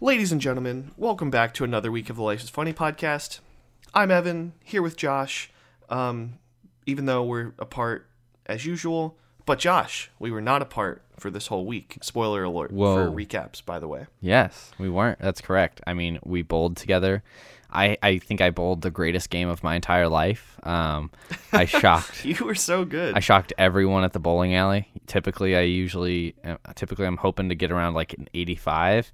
Ladies and gentlemen, welcome back to another week of the Life is Funny podcast. I'm Evan, here with Josh. Um, even though we're apart as usual, but Josh, we were not apart for this whole week. Spoiler alert Whoa. for recaps, by the way. Yes, we weren't. That's correct. I mean, we bowled together. I, I think I bowled the greatest game of my entire life. Um, I shocked. You were so good. I shocked everyone at the bowling alley. Typically, I usually, uh, typically, I'm hoping to get around like an 85,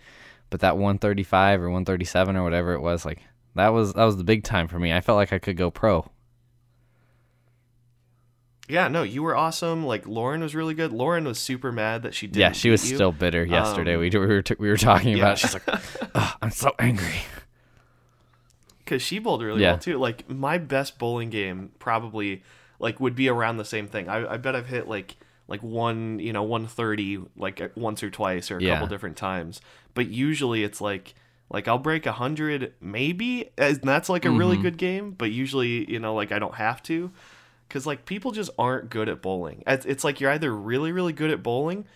but that 135 or 137 or whatever it was, like that was that was the big time for me. I felt like I could go pro. yeah, no, you were awesome. Like Lauren was really good. Lauren was super mad that she didn't. yeah, she was still bitter yesterday. Um, we, we were t- we were talking yeah. about. It. She's like, "Ugh, I'm so angry. because she bowled really Yeah. well too. Like my best bowling game probably like would be around the same thing. I, I bet I've hit like like one you know one thirty like uh, once or twice or a Yeah. couple different times. But usually it's like like I'll break a hundred maybe, and that's like a really Mhm. good game. But usually you know like I don't have to because like people just aren't good at bowling. It's, it's like you're either really really good at bowling.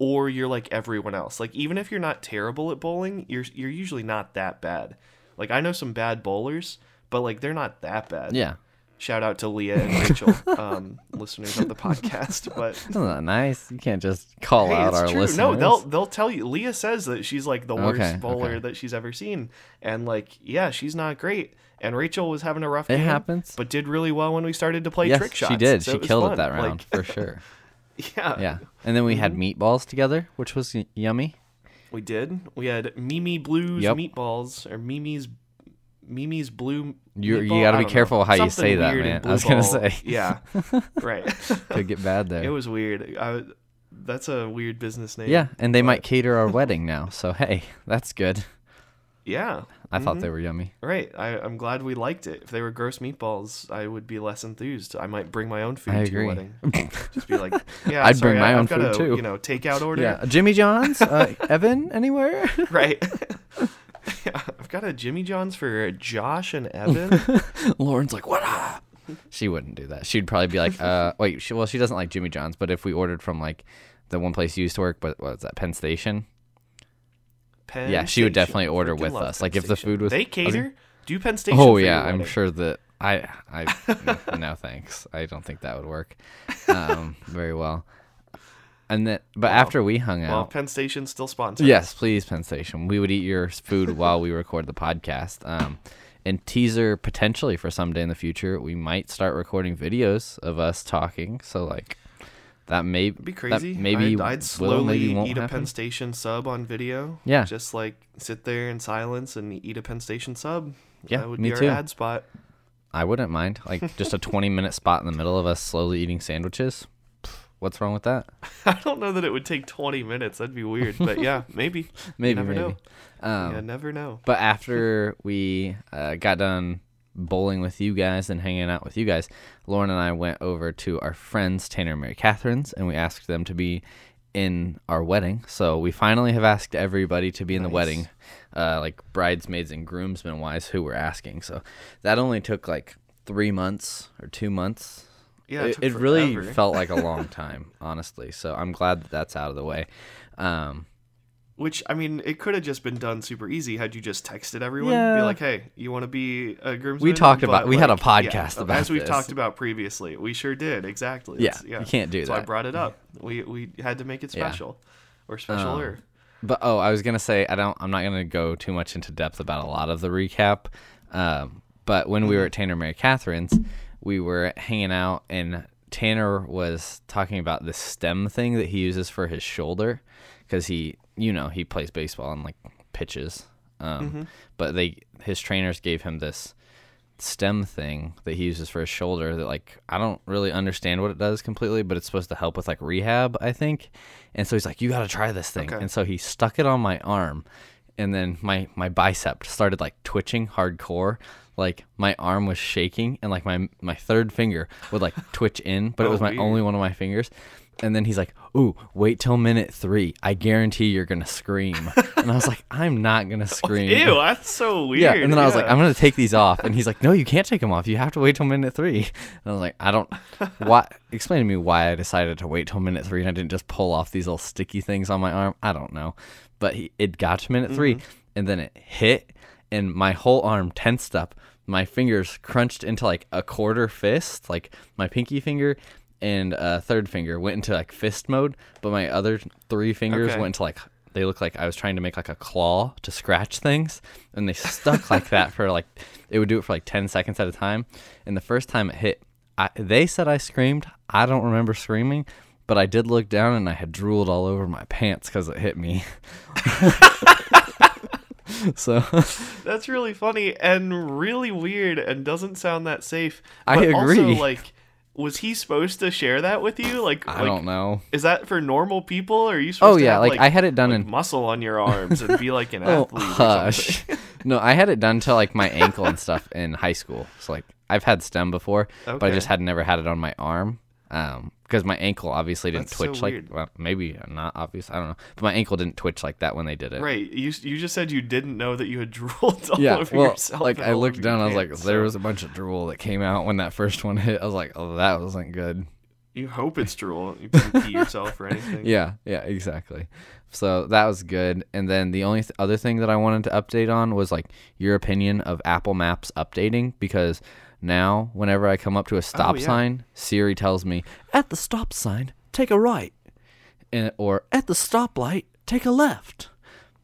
Or you're like everyone else. Like even if you're not terrible at bowling, you're you're usually not that bad. Like I know some bad bowlers, but like they're not that bad. Yeah, Shout out to Leah and Rachel, um, listeners of the podcast. But isn't that nice? You can't just call hey, out our true. listeners. No, they'll they'll tell you. Leah says that she's like the worst Okay, bowler okay. that she's ever seen, and like yeah, she's not great. And Rachel was having a rough It game, happens. but did really well when we started to play yes, trick shots. she did. so she killed fun. it that Like, round for sure. yeah, Yeah, and then we had Mm-hmm. meatballs together, which was yummy. we did. We had Mimi Blues Yep. meatballs or Mimi's Mimi's blue. You- you gotta be careful know. how you say that, man. I was gonna ball. say. Yeah, right. Could get bad there. It was weird. I, that's a weird business name. yeah, and they might cater our wedding now. So hey, that's good. Yeah. I thought Mhm. they were yummy. Right. I, I'm glad we liked it. If they were gross meatballs, I would be less enthused. I might bring my own food I to your wedding. Just be like, yeah, I'd sorry, bring my I, own I've got food a, too. You know, takeout order. Yeah, Jimmy John's, uh, Evan, anywhere? Right. Yeah, I've got a Jimmy John's for Josh and Evan. Lauren's like, what? ah?" She wouldn't do that. She'd probably be like, uh, wait, she, well, she doesn't like Jimmy John's, but if we ordered from like the one place you used to work, but what was that, Penn Station? Penn Yeah, she would definitely order Freaking with us. Penn Like, if the food was- they I was cater. Do Penn Station? Oh for yeah, I'm sure that I I no thanks. I don't think that would work um, very well. And then, but after we hung out, Well, Penn Station still sponsors. yes, please, Penn Station. We would eat your food while we record the podcast. Um, and teaser potentially for someday in the future, we might start recording videos of us talking. So like that may It'd be crazy. maybe I'd, I'd slowly maybe eat a happen. Penn Station sub on video. Yeah. Just like sit there in silence and eat a Penn Station sub. Yeah, that would me be too. our ad spot. I wouldn't mind like just a 20 minute spot in the middle of us slowly eating sandwiches. What's wrong with that? I don't know that it would take 20 minutes. That'd be weird. But yeah, maybe. Maybe never maybe. know. Um, yeah, never know. But after we uh, got done bowling with you guys and hanging out with you guys, Lauren and I went over to our friends Tanner and Mary Catherine's, and we asked them to be in our wedding. So we finally have asked everybody to be in the wedding, uh, like bridesmaids and groomsmen wise, who were asking. So that only took like three months or two months. Yeah, it it, it really felt like a long time, honestly. So I'm glad that that's out of the way. Um, Which, I mean, it could have just been done super easy had you just texted everyone. Be like, hey, you want to be a groomsman? We talked about- But, we had a like, yeah, podcast about As we've this. talked about previously. We sure did. Exactly. yeah, yeah. you can't do that. So I brought it up. We, we had to make it Yeah. special. Or specialer. Um, But oh, I was gonna say I don't. I'm not gonna go too much into depth about a lot of the recap. Um, but when we were at Tanner Mary Catherine's, we were hanging out, and Tanner was talking about this stim thing that he uses for his shoulder, because he, you know, he plays baseball and like pitches. Um, But they, his trainers gave him this stim thing that he uses for his shoulder that like I don't really understand what it does completely, but it's supposed to help with like rehab, I think. And so he's like, "You got to try this thing." Okay. And so he stuck it on my arm, and then my my bicep started like twitching hardcore. Like my arm was shaking, and like my my third finger would like twitch in, but it Oh, was my weird. only one of my fingers. And then he's like, "Ooh, wait till minute three. I guarantee you're gonna scream." and I was like, "I'm not gonna scream." Ew, that's so weird. Yeah, and then I was like. I'm gonna take these off, and he's like, No, you can't take them off. You have to wait till minute three. And I was like, I don't. Why? Explain to me why I decided to wait till minute three and I didn't just pull off these little sticky things on my arm. I don't know, but he, it got to minute 3 mm-hmm. and then it hit, and my whole arm tensed up. My fingers crunched into like a quarter fist, like my pinky finger and uh, third finger went into like fist mode, but my other three fingers Okay. went into like they look like I was trying to make like a claw to scratch things, and they stuck like that for like it would do it for like ten seconds at a time. And the first time it hit, I, they said I screamed. I don't remember screaming, but I did look down and I had drooled all over my pants because it hit me. so That's really funny and really weird and doesn't sound that safe. I agree. Also, like, was he supposed to share that with you? Like, I like, don't know. Is that for normal people? Or are you supposed Oh to yeah, have, like, I had it done like, in muscle on your arms and be like an Oh, athlete? Hush. no, I had it done to like my ankle and stuff in high school. So like I've had stim before, but I just had never had it on my arm. Um, because my ankle obviously didn't That's so twitch like weird. well, maybe not obvious. I don't know, but my ankle didn't twitch like that when they did it. Right. You you just said you didn't know that you had drooled all Yeah, over well, yourself. like I looked down, I was like, there was a bunch of drool that came out when that first one hit. I was like, oh, that wasn't good. You hope it's drool. You can pee yourself or anything. Yeah, yeah, exactly. So that was good. And then the only th- other thing that I wanted to update on was like your opinion of Apple Maps updating because now whenever I come up to a oh, stop Oh, yeah. sign, Siri tells me, "At the stop sign, take a right." And, or at the stoplight, take a left.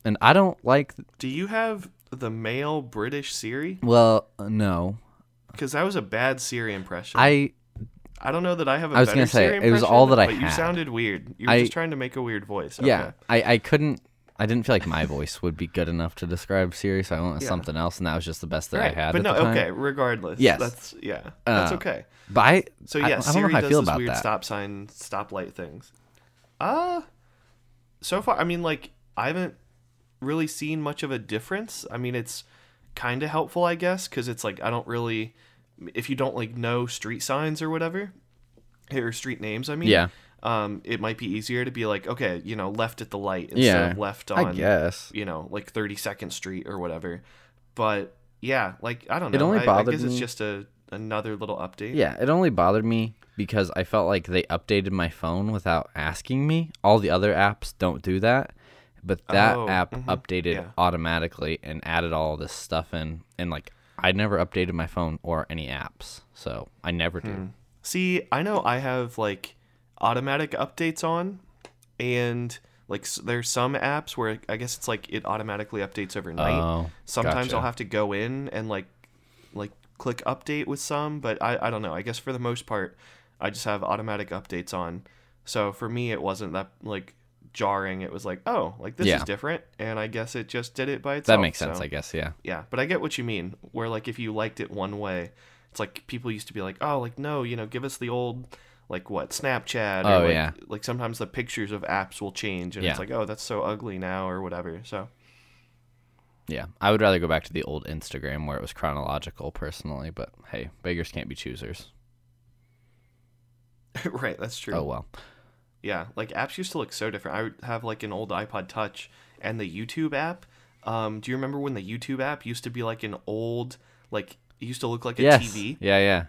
And I don't like Do you have the male British Siri? well, uh, no. Because that was a bad Siri impression. I I don't know that I have a I was gonna say, it was all that I but you sounded weird. You were I- just trying to make a weird voice. yeah, I I couldn't I didn't feel like my voice would be good enough to describe Siri, so I went with Yeah. something else and that was just the best that Right. I had but at no, the time. okay. Regardless, Yes. that's yeah, that's Uh, okay. But I So yeah, I, don't Siri know how I does feel this about weird that. stop sign, stoplight things. Uh so far, I mean, like I haven't really seen much of a difference. I mean, it's kind of helpful, I guess, because it's like I don't really, if you don't like know street signs or whatever, or street names, I mean, Yeah. Um, it might be easier to be like, okay, you know, left at the light instead Yeah, of left I on, guess. you know, like Thirty Second Street or whatever. But yeah, like I don't know. It only I, I bothered guess it's just a another little update. Yeah, it only bothered me because I felt like they updated my phone without asking me. All the other apps don't do that, but that Oh, app mhm, updated yeah. automatically and added all this stuff in. And like, I never updated my phone or any apps, so I never do. Hmm. See, I know I have like automatic updates on, and like there's some apps where I guess it's like it automatically updates overnight. Oh, Sometimes gotcha. I'll have to go in and like like click update with some, but I I don't know. I guess for the most part, I just have automatic updates on. So for me, it wasn't that like jarring. It was like, oh, like this Yeah. is different, and I guess it just did it by itself. That makes sense, so- I guess. Yeah. yeah, but I get what you mean. Where like if you liked it one way, it's like people used to be like, oh, like no, you know, give us the old like what Snapchat. Or, Oh, like, yeah. Like sometimes the pictures of apps will change, and Yeah. it's like, oh, that's so ugly now or whatever. So Yeah, I would rather go back to the old Instagram where it was chronological, personally. But hey, beggars can't be choosers. right, that's true. Oh well. Yeah, like apps used to look so different. I would have like an old iPod Touch and the YouTube app. Um, do you remember when the YouTube app used to be like an old, like it used to look like a yes. TV? Yeah, yeah.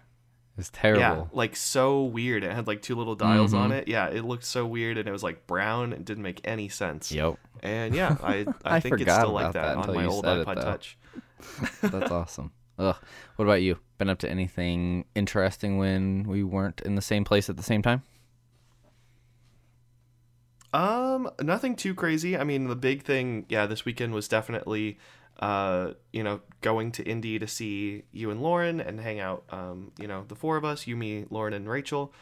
It's terrible. Yeah, like so weird. It had like two little dials on Mhm. it. Yeah, it looked so weird, and it was like brown. It didn't make any sense. Yep. And yeah, I I, I think it's still like that, that on my old said it. Touch. That's awesome. Ugh. What about you? Been up to anything interesting when we weren't in the same place at the same time? Um, nothing too crazy. I mean, the big thing, yeah, this weekend was definitely, uh, you know, going to Indy to see you and Lauren and hang out. Um, you know, the four of us, you, me, Lauren, and Rachel.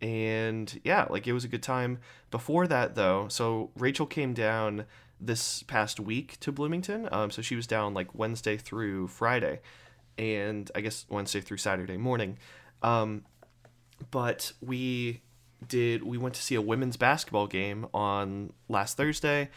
And yeah, like it was a good time. Before that, though, so Rachel came down this past week to Bloomington. Um, so she was down like Wednesday through Friday, and I guess Wednesday through Saturday morning. Um, but we did we went to see a women's basketball game on last Thursday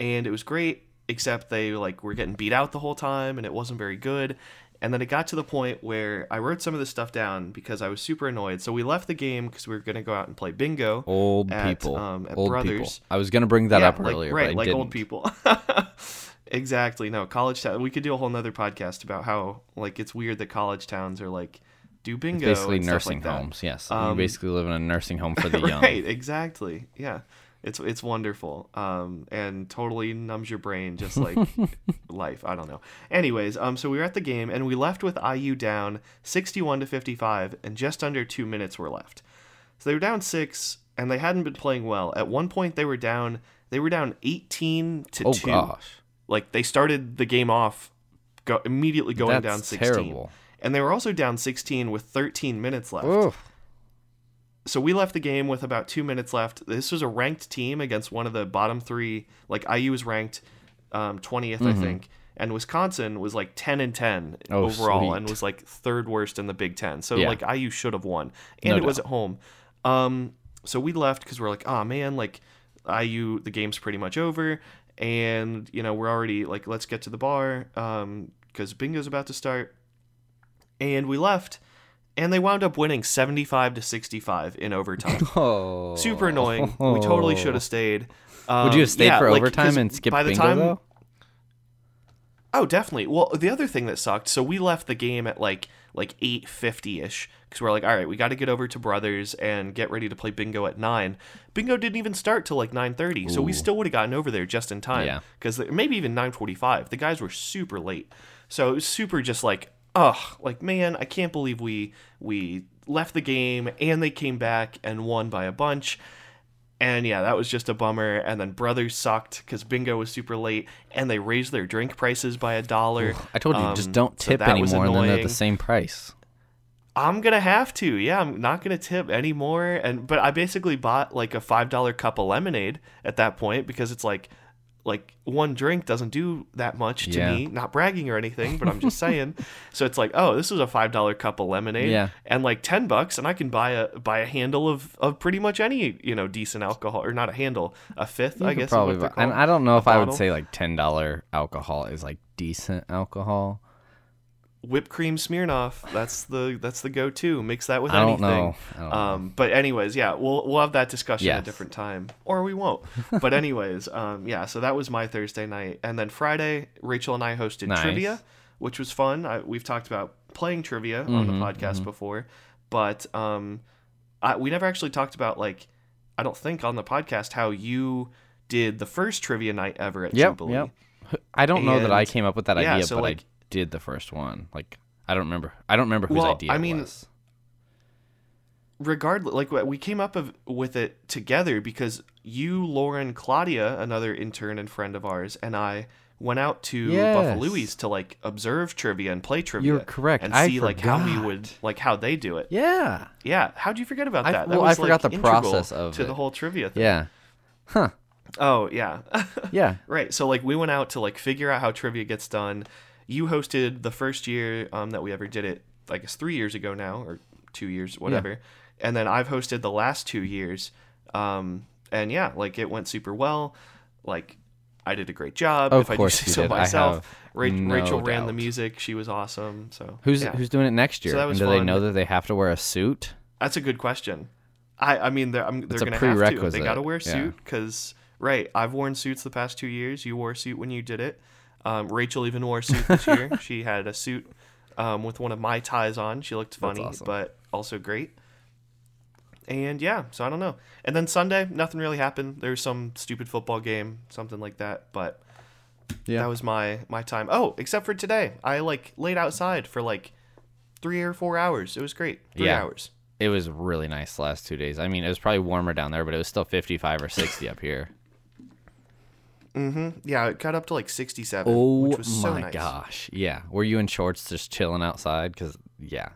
and it was great except they like were getting beat out the whole time and it wasn't very good and then it got to the point where I wrote some of this stuff down because I was super annoyed so we left the game because we were going to go out and play bingo Old At, people. um, at old Brothers. people. I was gonna bring that Yeah, up like- earlier, right but I like didn't. old people exactly no college town we could do a whole nother podcast about how like it's weird that college towns are like do bingo Basically and stuff nursing like homes. Yes, Um, you basically live in a nursing home for the young. right exactly yeah It's it's wonderful. Um, and totally numbs your brain just like life. I don't know. Anyways, um, so we were at the game and we left with IU down 61 to 55, and just under two minutes were left. So they were down six, and they hadn't been playing well. At one point, they were down. They were down 18 to Oh two. gosh, Like they started the game off, go immediately going that's down 16, terrible. and they were also down 16 with 13 minutes left Oof. So we left the game with about two minutes left. This was a ranked team against one of the bottom three. Like IU was ranked um, 20th, I think, and Wisconsin was like 10 and 10 Mm-hmm. Oh, overall, sweet. and was like third worst in the Big Ten. So Yeah. like IU should have won, and No it was at home. Um, so we left because we're like, oh man, like IU, the game's pretty much over, and you know we're already like, let's get to the bar because bingo's about to start, and we left. And they wound up winning 75 to 65 in overtime Oh, super annoying. We totally should have stayed. Um, Would you have stayed yeah, for like, overtime and skipped by the bingo time, though? Oh, definitely. Well, the other thing that sucked. So we left the game at like like eight fifty ish because we're like, all right, we got to get over to Brothers and get ready to play bingo at nine. Bingo didn't even start till like nine thirty, so we still would have gotten over there just in time. Yeah. Because maybe even nine forty five. The guys were super late, so it was super just like, ugh, like man, I can't believe we we left the game and they came back and won by a bunch. And yeah, that was just a bummer. And then Brothers sucked because Bingo was super late, and they raised their drink prices by a dollar. I told you, just Um, don't so tip was anymore, and then they're the same price. I'm gonna have to. Yeah, I'm not gonna tip anymore. And but I basically bought like a five dollar cup of lemonade at that point because it's like like one drink doesn't do that much to Yeah. me. Not bragging or anything, but I'm just saying. so it's like, oh, this is a five dollar cup of lemonade. Yeah. And like ten bucks, and I can buy a buy a handle of, of pretty much any you know decent alcohol or not a handle, a fifth, You I guess. probably, buy- and. I don't know if I would say like ten dollar alcohol is like decent alcohol. Whipped cream Smirnoff. That's the that's the go to. Mix that with I anything. know. I don't know. Um, but anyways, yeah, we'll we'll have that discussion at a different time, or we won't. but anyways, um, yeah. So that was my Thursday night, and then Friday, Rachel and I hosted Nice. trivia, which was fun. I, we've talked about playing trivia on the Mhm, podcast before, but um, I, we never actually talked about like I don't think on the podcast how you did the first trivia night ever at Yep, Jubilee. yep. I don't know that I came up with that yeah, idea, so, but like- I did the first one. Like I don't remember. I don't remember whose Well, idea I mean, was. regardless like we came up of, with it together because you lauren claudia another intern and friend of ours and i went out to Yes. buffalo's to like observe trivia and play trivia You're correct. and I see like how we would like how they do it Yeah. yeah how'd you forget about I- that that well, I forgot like, the process of to it. the whole trivia thing Yeah. Huh. oh yeah Yeah. Right. So like we went out to like figure out how trivia gets done. You hosted the first year um, that we ever did it. I guess three years ago now, or two years, whatever. And then I've hosted the last two years. Um, and yeah, like it went super well. Like I did a great job. Of if I do course say you so did. I myself. have Ra- no Rachel ran the music. She was awesome. So Who's yeah. who's doing it next year? that and do they know that they have to wear a suit? That's a good question. I I mean they're I'm, they're gonna have to. They got to wear a suit because right. I've worn suits the past two years. You wore a suit when you did it. Um, Rachel even wore a suit this year. she had a suit um, with one of my ties on. She looked funny, awesome. but also great. And yeah, so I don't know. And then Sunday, nothing really happened. There was some stupid football game, something like that. But Yeah. that was my my time. Oh, except for today, I like laid outside for like three or four hours. It was great. Three Yeah. hours. It was really nice the last two days. I mean, it was probably warmer down there, but it was still 55 or 60 up here. Mm-hmm. Yeah, it got up to like 67, Oh which was so nice. Oh gosh. Yeah. Were you in shorts just chilling outside? Because, yeah.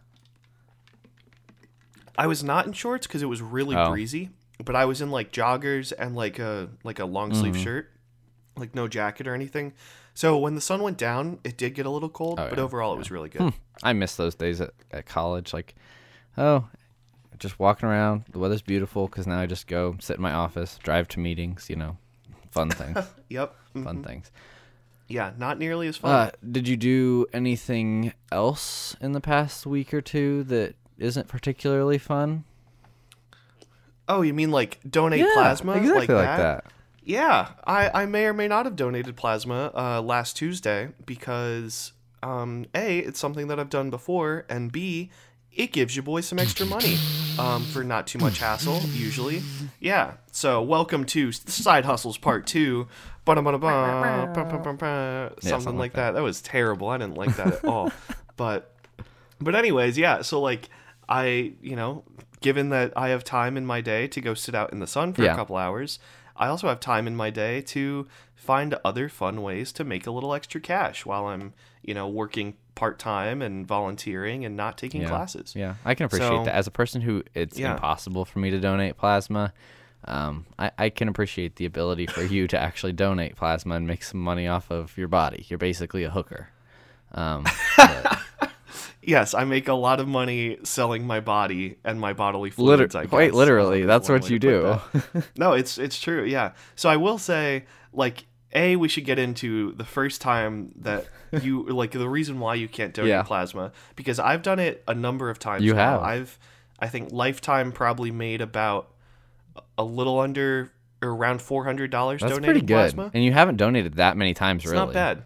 I was not in shorts because it was really Oh. breezy, but I was in like joggers and like a like a long sleeve Mm-hmm. shirt, like no jacket or anything. So when the sun went down, it did get a little cold, Oh, but yeah, overall it was really good. I miss those days at, at college. Like, oh, just walking around. The weather's beautiful because now I just go sit in my office, drive to meetings, you know, fun things. Yep. Mhm. fun things. Yeah, not nearly as fun. Uh, did you do anything else in the past week or two that isn't particularly fun? oh, you mean like donate plasma exactly like, like that? that. Yeah, I, I may or may not have donated plasma uh, last Tuesday because um, a it's something that I've done before, and b it gives you boys some extra money um, for not too much hassle, usually. Yeah. So, welcome to Side Hustles Part 2. Ba-da-ba-da-ba, ba-ba-ba-ba, Something something like like that. That was terrible. I didn't like that at all. But, but anyways, yeah. So, like, I, you know, given that I have time in my day to go sit out in the sun for Yeah. a couple hours, I also have time in my day to find other fun ways to make a little extra cash while I'm, you know, working part time and volunteering and not taking Yeah. classes. Yeah, I can appreciate So- that. As a person who it's Yeah. impossible for me to donate plasma, um, I, I can appreciate the ability for you to actually donate plasma and make some money off of your body. You're basically a hooker. Um, but- Yes, I make a lot of money selling my body and my bodily liter- fluids. I quite literally, that's what you do. no, it's it's true. Yeah. So I will say, like, a we should get into the first time that you like the reason why you can't donate Yeah. plasma because I've done it a number of times. You now. have. I've I think Lifetime probably made about a little under or around four hundred dollars That's donating pretty good. plasma. And you haven't donated that many times, It's really. not bad.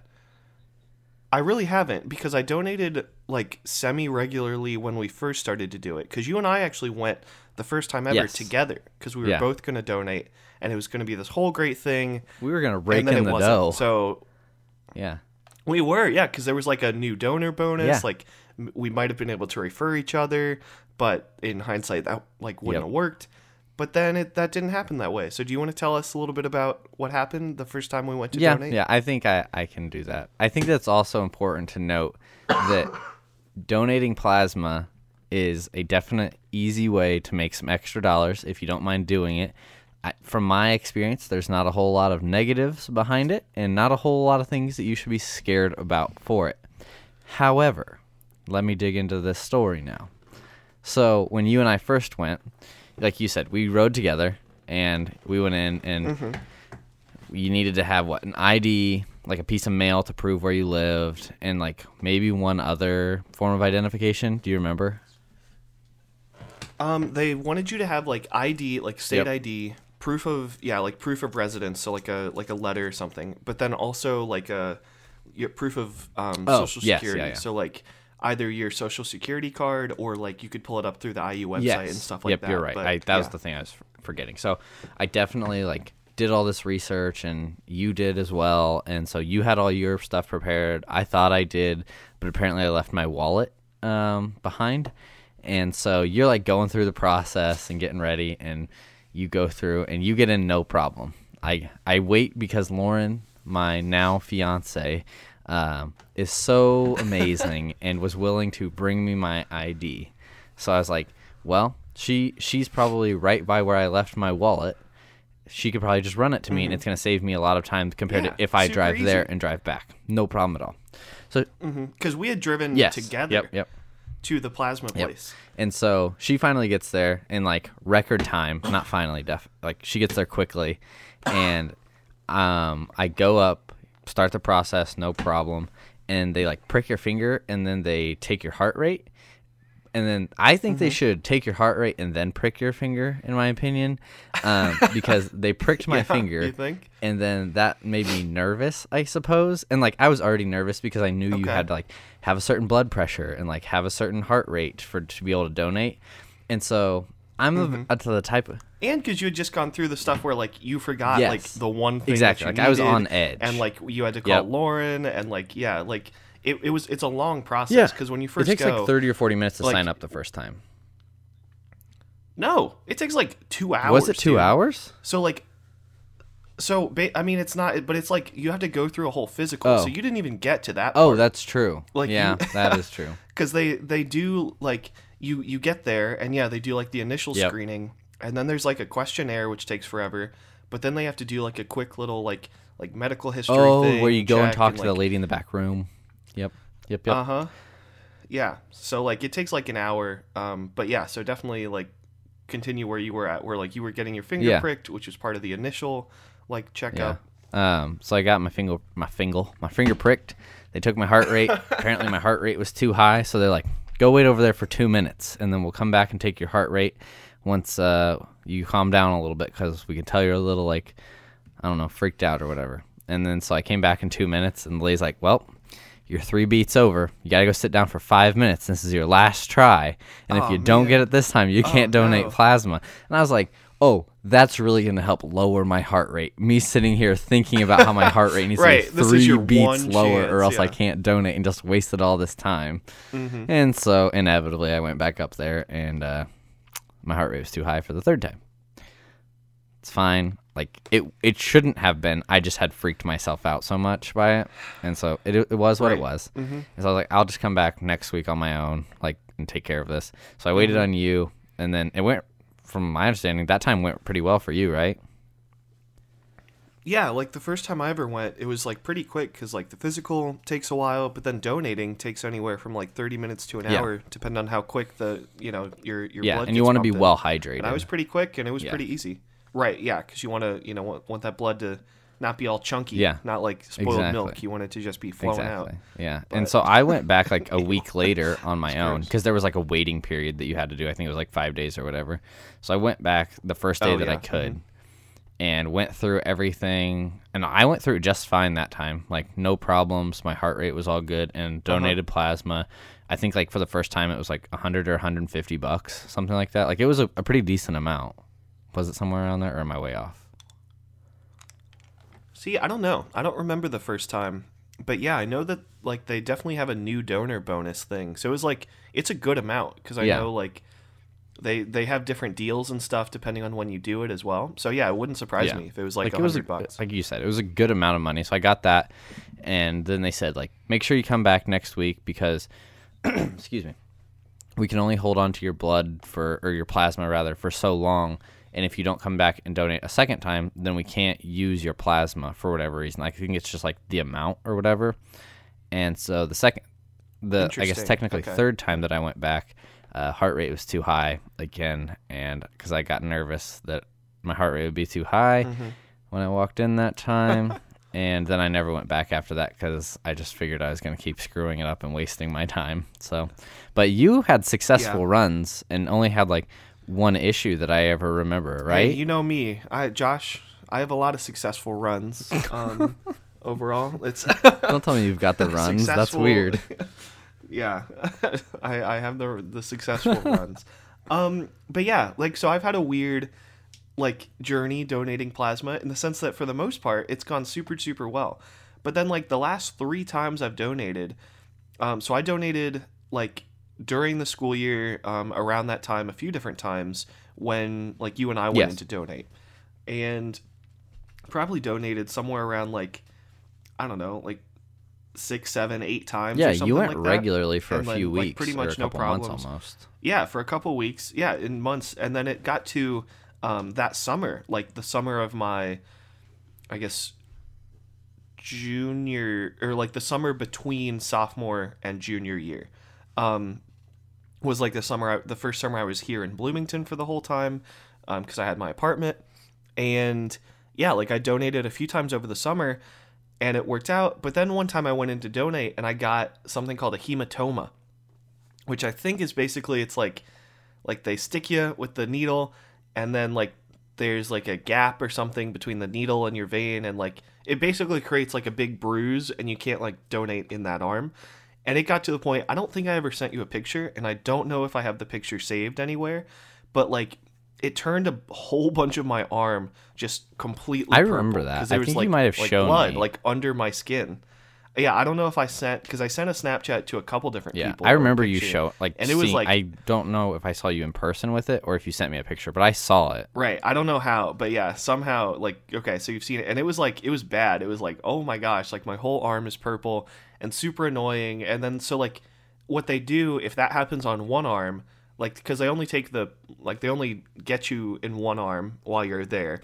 I really haven't because I donated like semi regularly when we first started to do it. Because you and I actually went the first time ever Yes. together because we were Yeah. both going to donate and it was going to be this whole great thing. We were gonna rake and then in it the wasn't. dough. So yeah. we were, yeah, because there was like a new donor bonus. Yeah. Like we might have been able to refer each other, but in hindsight, that like wouldn't Yep. have worked. But then it that didn't happen that way. So do you want to tell us a little bit about what happened the first time we went to yeah, donate? Yeah, I think I, I can do that. I think that's also important to note that donating plasma is a definite easy way to make some extra dollars if you don't mind doing it. I, from my experience, there's not a whole lot of negatives behind it and not a whole lot of things that you should be scared about for it. However, let me dig into this story now. So, when you and I first went, like you said, we rode together and we went in and mm-hmm. you needed to have what an ID, like a piece of mail to prove where you lived, and like maybe one other form of identification. Do you remember? Um, they wanted you to have like ID, like state Yep. ID, proof of yeah, like proof of residence, so like a like a letter or something. But then also like a your proof of um, Oh, social yes, security. yeah, yeah. So like either your social security card or like you could pull it up through the IU website and stuff like yep, that. Yep, you're right. But, I, that was the thing I was forgetting. So I definitely like did all this research, and you did as well. And so you had all your stuff prepared. I thought I did, but apparently I left my wallet um, behind. And so you're like going through the process and getting ready, and you go through, and you get in no problem. I I wait because Lauren, my now fiance, um, is so amazing and was willing to bring me my ID. So I was like, well, she she's probably right by where I left my wallet. She could probably just run it to me, and it's going to save me a lot of time compared Mm-hmm. Yeah, to if I drive there and drive back. No problem at all. So because we had driven yes, together Yep, yep. To the plasma Yep. place. And so she finally gets there in like record time. Not finally, def like she gets there quickly, and um, I go up, start the process, no problem, and they like prick your finger, and then they take your heart rate, and then I think Mm-hmm. they should take your heart rate and then prick your finger, in my opinion, um, because they pricked my Yeah, finger, and then that made me nervous, I suppose. And like I was already nervous because I knew you had to like have a certain blood pressure and like have a certain heart rate for to be able to donate. And so I'm Mm-hmm. to the type of And because you had just gone through the stuff where like you forgot Yes. like the one thing Exactly, like, I was on edge. and like you had to call Yep. Lauren and like yeah like it, it was it's a long process Yeah. because when you first it takes go like 30 or 40 minutes to like- sign up the first time. no it takes like two hours Was it two dude. hours? so like so ba- I mean it's not but it's like you have to go through a whole physical Oh. so you didn't even get to that Oh, that's true. Like, yeah, you- that is true. because they they do like you you get there and yeah they do like the initial Yep. screening and then there's like a questionnaire which takes forever but then they have to do like a quick little like like medical history Oh, thing, where you go and talk to the lady in the back room. Yep. Yep. Yep. uh-huh yeah so like it takes like an hour um but yeah so definitely like continue where you were at where like you were getting your finger Yeah. pricked which was part of the initial like checkup Um, so I got my finger, my finger, my finger pricked. They took my heart rate. Apparently, my heart rate was too high, so they're like, "Go wait over there for two minutes, and then we'll come back and take your heart rate once uh, you calm down a little bit, because we can tell you're a little like, I don't know, freaked out or whatever." And then so I came back in two minutes, and the lady's like, "Well, you're three beats over. You gotta go sit down for five minutes. This is your last try, and if Aw, you don't get it this time, you can't donate no. plasma." And I was like, "Oh, that's really gonna help lower my heart rate." Me sitting here thinking about how my heart rate needs Right, to be three beats lower, or chance, else I can't donate, and just wasted all this time. Mm-hmm. And so inevitably, I went back up there, and uh, my heart rate was too high for the third time. It's fine. Like it, it shouldn't have been. I just had freaked myself out so much by it, and so it, it was what it was. Mm-hmm. And so I was like, I'll just come back next week on my own, like, and take care of this. So I waited Mm-hmm. on you, and then it went. From my understanding, that time went pretty well for you, right? Yeah, like the first time I ever went, it was like pretty quick because like the physical takes a while, but then donating takes anywhere from like thirty minutes to an Yeah. hour, depending on how quick the you know your your yeah, blood and you want to be in. well hydrated. And I was pretty quick, and it was Yeah. pretty easy. Right? Yeah, because you want to you know want, want that blood to not be all chunky. Yeah. Not like spoiled Exactly. milk. You want it to just be flowing out. Exactly. Yeah. and so I went back like a week later on my own because there was like a waiting period that you had to do. I think it was like five days or whatever. So I went back the first day Oh, that I yeah. could and went through everything. And I went through it just fine that time. Like no problems. My heart rate was all good Uh-huh. and donated plasma. I think like for the first time it was like 100 or 150 bucks, something like that. Like it was a, a pretty decent amount. Was it somewhere around there or am I way off? See, I don't know. I don't remember the first time. But yeah, I know that like they definitely have a new donor bonus thing. So it was like it's a good amount because I Yeah. know like they they have different deals and stuff depending on when you do it as well. So yeah, it wouldn't surprise Yeah. me if it was like a it was hundred a, bucks. like you said, it was a good amount of money. So I got that, and then they said like, make sure you come back next week because, excuse me, we can only hold on to your blood for or your plasma rather for so long, and if you don't come back and donate a second time, then we can't use your plasma for whatever reason. I think it's just like the amount or whatever. And so the second, the I guess technically Okay. third time that I went back, uh, heart rate was too high again, and because I got nervous that my heart rate would be too high Mm-hmm. when I walked in that time. and then I never went back after that because I just figured I was going to keep screwing it up and wasting my time. So, but you had successful Yeah. runs and only had like one issue that I ever remember, Hey, right? you know me, I Josh. I have a lot of successful runs. Um, overall, it's Don't tell me you've got the runs. That's weird. yeah, I I have the the successful runs. Um, but yeah, like so I've had a weird like journey donating plasma in the sense that for the most part it's gone super super well. But then like the last 3 times I've donated um so I donated like during the school year um around that time a few different times when like you and I went Yes. in to donate. And probably donated somewhere around like I don't know, like six, seven, eight times. Yeah, or something you went like regularly for And a then, few like, weeks, pretty much no problems. almost. Yeah, for a couple weeks. Yeah, in months, and then it got to um, that summer, like the summer of my, I guess, junior or like the summer between sophomore and junior year, um, was like the summer. I, the first summer I was here in Bloomington for the whole time, um, because I had my apartment, and yeah, like I donated a few times over the summer, and it worked out. But then one time I went in to donate, and I got something called a hematoma which I think is basically it's like like they stick you with the needle and then like there's like a gap or something between the needle and your vein and like it basically creates like a big bruise and you can't like donate in that arm. And it got to the point I don't think I ever sent you a picture and I don't know if I have the picture saved anywhere, but like it turned a whole bunch of my arm just completely I remember that. I was, think you like- might have like shown blood me. like under my skin. Yeah, I don't know if I sent because I sent a Snapchat to a couple different Yeah, people. I remember you show like, and it was seeing- like I don't know if I saw you in person with it or if you sent me a picture, but I saw it. Right. I don't know how, but yeah, somehow like okay, so you've seen it and it was like it was bad. It was like, "Oh my gosh, like my whole arm is purple and super annoying." And then so like what they do if that happens on one arm, like cuz they only take the like they only get you in one arm while you're there.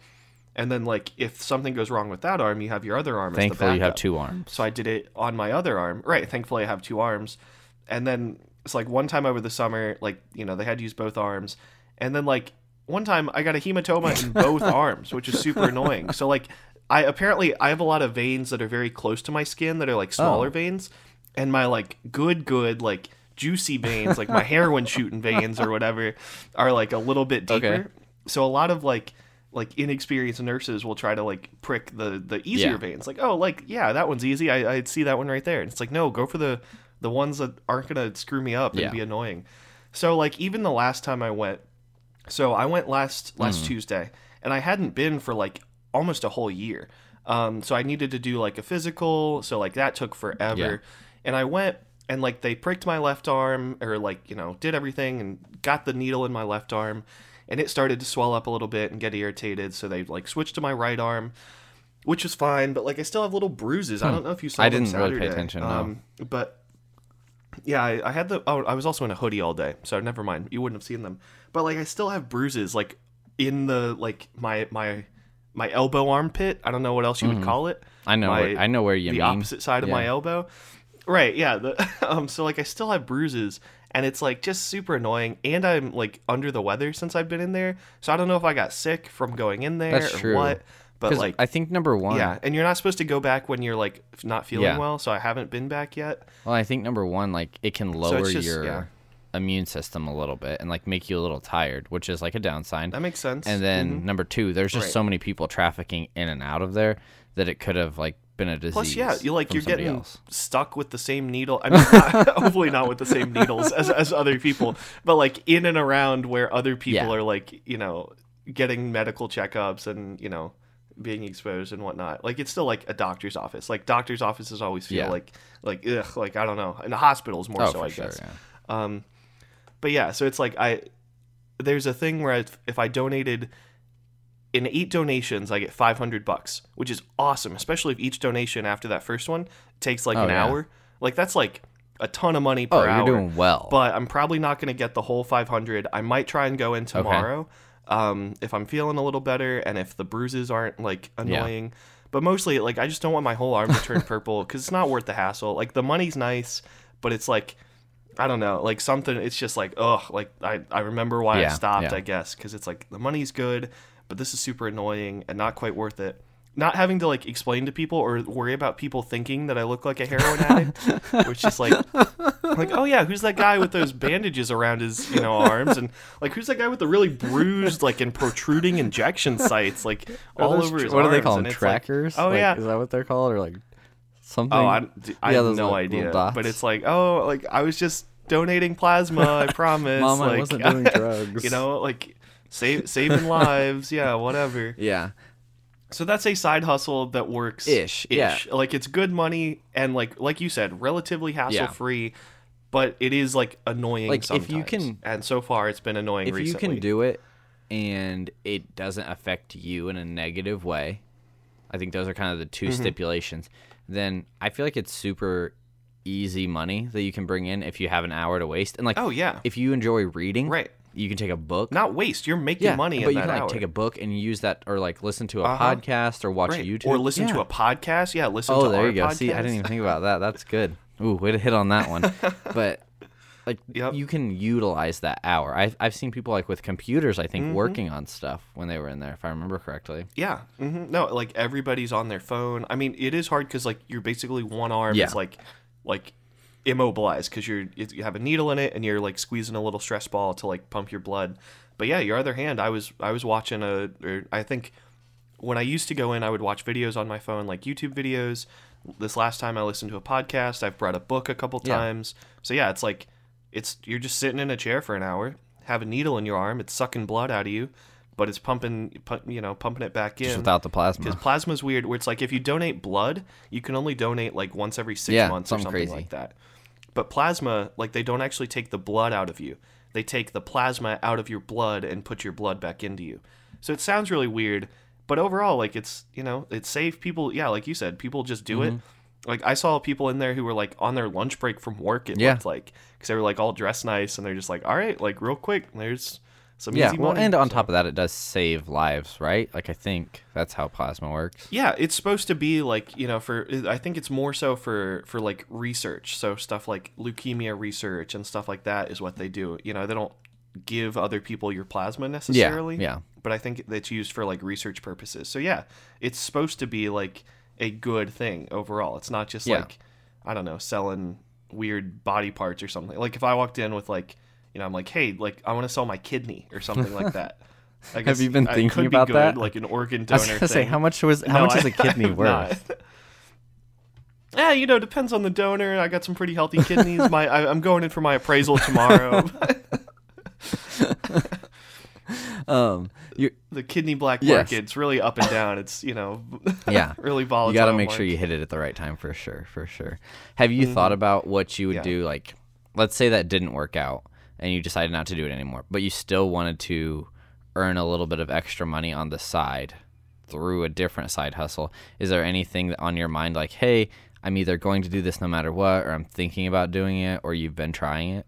And then like if something goes wrong with that arm, you have your other arm Thankfully, you have two arms. So I did it on my other arm. Right. Thankfully, I have two arms. And then it's like one time over the summer, like, you know, they had to use both arms. And then, like, one time I got a hematoma in both arms, which is super annoying. So, like, I apparently I have a lot of veins that are very close to my skin that are like smaller Oh. veins. And my, like, good, good, like, juicy veins, like my heroin shooting veins or whatever, are like a little bit deeper. Okay. So, a lot of, like, like inexperienced nurses will try to like prick the the easier Yeah. veins. Like, oh, like yeah, that one's easy. I I see that one right there. And it's like, no, go for the the ones that aren't gonna screw me up and Yeah. be annoying. So like even the last time I went, so I went last last Mm. Tuesday, and I hadn't been for like almost a whole year. Um, so I needed to do like a physical. So like that took forever, Yeah. and I went and like they pricked my left arm or like you know did everything and got the needle in my left arm, and it started to swell up a little bit and get irritated. So they like switched to my right arm. Which was fine, but like I still have little bruises. I don't know if you saw. Hmm. I didn't really pay attention, no. Um, but yeah, I, I had the. Oh, I was also in a hoodie all day, so never mind. You wouldn't have seen them. But like, I still have bruises, like in the like my my my elbow armpit. I don't know what else you would call it. Mm-hmm. I know. My- where, I know where you the mean. opposite side of my elbow. Right. Yeah. The, um. So like, I still have bruises, and it's like just super annoying. And I'm like under the weather since I've been in there, so I don't know if I got sick from going in there That's or true. what. But like, I think number one. yeah, and you're not supposed to go back when you're like not feeling Yeah. well. So I haven't been back yet. Well, I think number one, like it can lower it's just- your yeah. immune system a little bit and like make you a little tired, which is like a downside. That makes sense. And then mm-hmm. number two, there's just Right. so many people trafficking in and out of there that it could have like been a disease. Plus, yeah, you like you're getting else. stuck with the same needle. I mean, not, hopefully not with the same needles as, as other people, but like in and around where other people Yeah. are like you know getting medical checkups and you know being exposed and whatnot. Like it's still like a doctor's office. Like doctor's offices always feel Yeah. like like ugh, like I don't know. In the hospitals more Oh, so, I sure. guess. Yeah. Um, but yeah, so it's like I there's a thing where I, if I donated in eight donations, I get 500 bucks, which is awesome, especially if each donation after that first one takes like Oh, an yeah. hour. Like that's like a ton of money per Oh, hour. you're doing well. But I'm probably not going to get the whole 500. I might try and go in tomorrow um, if I'm feeling a little better and if the bruises aren't like annoying. But mostly, like, I just don't want my whole arm to turn purple because it's not worth the hassle. Like, the money's nice, but it's like, I don't know, like something. It's just like, ugh, like I, I remember why I stopped, yeah. I guess, because it's like the money's good, but this is super annoying and not quite worth it. Not having to like explain to people or worry about people thinking that I look like a heroin addict, which is like, like, oh yeah, who's that guy with those bandages around his, you know, arms, and like, who's that guy with the really bruised, like, and protruding injection sites, like, all those over his what do they call them? it's like- Trackers? oh Like, yeah, Is that what they're called, or like something? Oh, I, I Yeah, have no idea. But it's like, oh, like I was just donating plasma. I promise. Mom, I like, wasn't doing drugs. You know, like save saving lives. Yeah, whatever. yeah. So that's a side hustle that works Ish, yeah. Like it's good money and like like you said, relatively hassle free. But it is like annoying. Like, if you can- and so far it's been annoying. If recently. you can do it and it doesn't affect you in a negative way, I think those are kind of the Mm-hmm. 2 stipulations. Then I feel like it's super easy money that you can bring in if you have an hour to waste. And like, oh yeah, if you enjoy reading, right. You can take a book. Not waste. You're making money. yeah, money but you can like hour. take a book and use that, or like listen to a Uh-huh. podcast, or watch Right. YouTube, or listen to a podcast. Yeah, listen to a podcast. Oh, there you go. podcast. See, I didn't even think about that. That's good. Ooh, way to hit on that one. but like, Yep. you can utilize that hour. I've I've seen people like with computers. I think Mm-hmm. working on stuff when they were in there, if I remember correctly. Yeah. Mm-hmm. No, like everybody's on their phone. I mean, it is hard because like you're basically one arm Yeah. is like like immobilized because you're you have a needle in it and you're like squeezing a little stress ball to like pump your blood. But yeah, your other hand, I was I was watching a or I think when I used to go in, I would watch videos on my phone, like YouTube videos. This last time I listened to a podcast. I've brought a book a couple Yeah. times. So yeah, it's like it's you're just sitting in a chair for an hour, have a needle in your arm, it's sucking blood out of you, but it's pumping, pu- you know, pumping it back in. Just without the plasma. Because plasma. plasma's weird, where it's like if you donate blood, you can only donate like once every six Yeah, months or something something crazy. like that. But plasma, like they don't actually take the blood out of you; they take the plasma out of your blood and put your blood back into you. So it sounds really weird, but overall, like it's you know it's safe. People, yeah, like you said, people just do it. Mm-hmm. Like I saw people in there who were like on their lunch break from work. It Yeah. looked like because they were like all dressed nice and they're just like, all right, like real quick, there's some yeah, well, money. and on So- top of that, it does save lives, right? Like I think that's how plasma works. Yeah, it's supposed to be like you know for uh, I think it's more so for for like research. So stuff like leukemia research and stuff like that is what they do. You know, they don't give other people your plasma necessarily. yeah. But I think it's used for like research purposes. So yeah, it's supposed to be like a good thing overall. It's not just Yeah. like I don't know selling weird body parts or something. Like if I walked in with like you know I'm like hey like I want to sell my kidney or something like that. I Have you been I thinking could be about good, that? Like an organ I donor. was gonna say, thing. how much was how No, much is I- a kidney worth? Yeah, you know, depends on the donor. I got some pretty healthy kidneys. My, I, I'm going in for my appraisal tomorrow. Um, the kidney black Yes. market's really up and down. It's you know, yeah. really volatile. You got to make sure you hit it at the right time for sure, for sure. Have you thought about what you would Mm-hmm. Yeah. do? Like, let's say that didn't work out and you decided not to do it anymore, but you still wanted to earn a little bit of extra money on the side through a different side hustle. Is there anything on your mind like, hey, I'm either going to do this no matter what, or I'm thinking about doing it, or you've been trying it?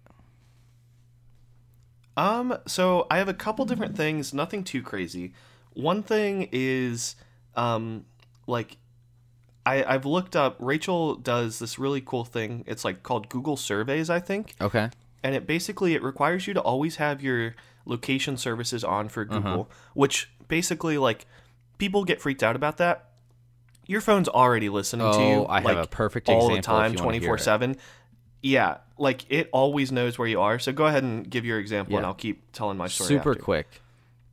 Um, so I have a couple different things, nothing too crazy. One thing is, um, like, I, I've looked up. Rachel does this really cool thing. It's like called Google Surveys, I think, Okay. And it basically it requires you to always have your location services on for Uh-huh. Google, which basically like people get freaked out about that. Your phone's already listening to you. Oh, I have like, a perfect all the time, you wanna hear twenty four seven. Yeah, like it always knows where you are. So go ahead and give your example, and I'll keep telling my story. Super after. quick.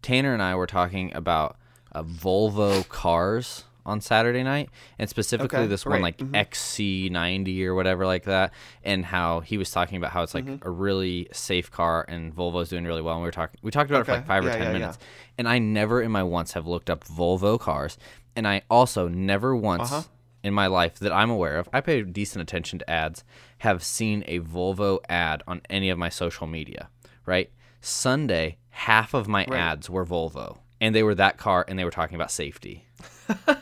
Tanner and I were talking about uh, Volvo cars on Saturday night, and specifically Okay, this one like XC90 or whatever like that, and how he was talking about how it's like Mm-hmm. a really safe car and Volvo's doing really well. And we were talking, we talked about it for like five or ten yeah, yeah. minutes, and I never in my once have looked up Volvo cars, and I also never once. Uh-huh. In my life that I'm aware of, I pay decent attention to ads, have seen a Volvo ad on any of my social media, right? Sunday, half of my Right. ads were Volvo, and they were that car, and they were talking about safety.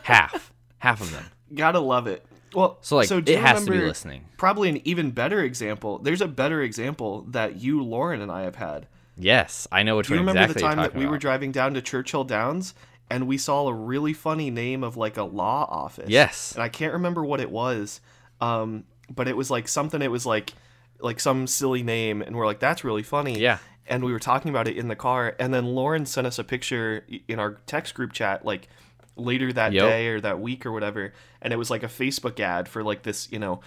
Half, half of them. Gotta love it. Well, So like, do it you has to be listening. Probably an even better example. There's a better example that you, Lauren, and I have had. Yes, I know which Do you one remember exactly the time that we were driving down to Churchill Downs and we saw a really funny name of like a law office? Yes. And I can't remember what it was, um, but it was like something. It was like like some silly name, and we're like, "That's really funny." Yeah. And we were talking about it in the car, and then Lauren sent us a picture in our text group chat, like later that Yep. day or that week or whatever, and it was like a Facebook ad for like this, you know.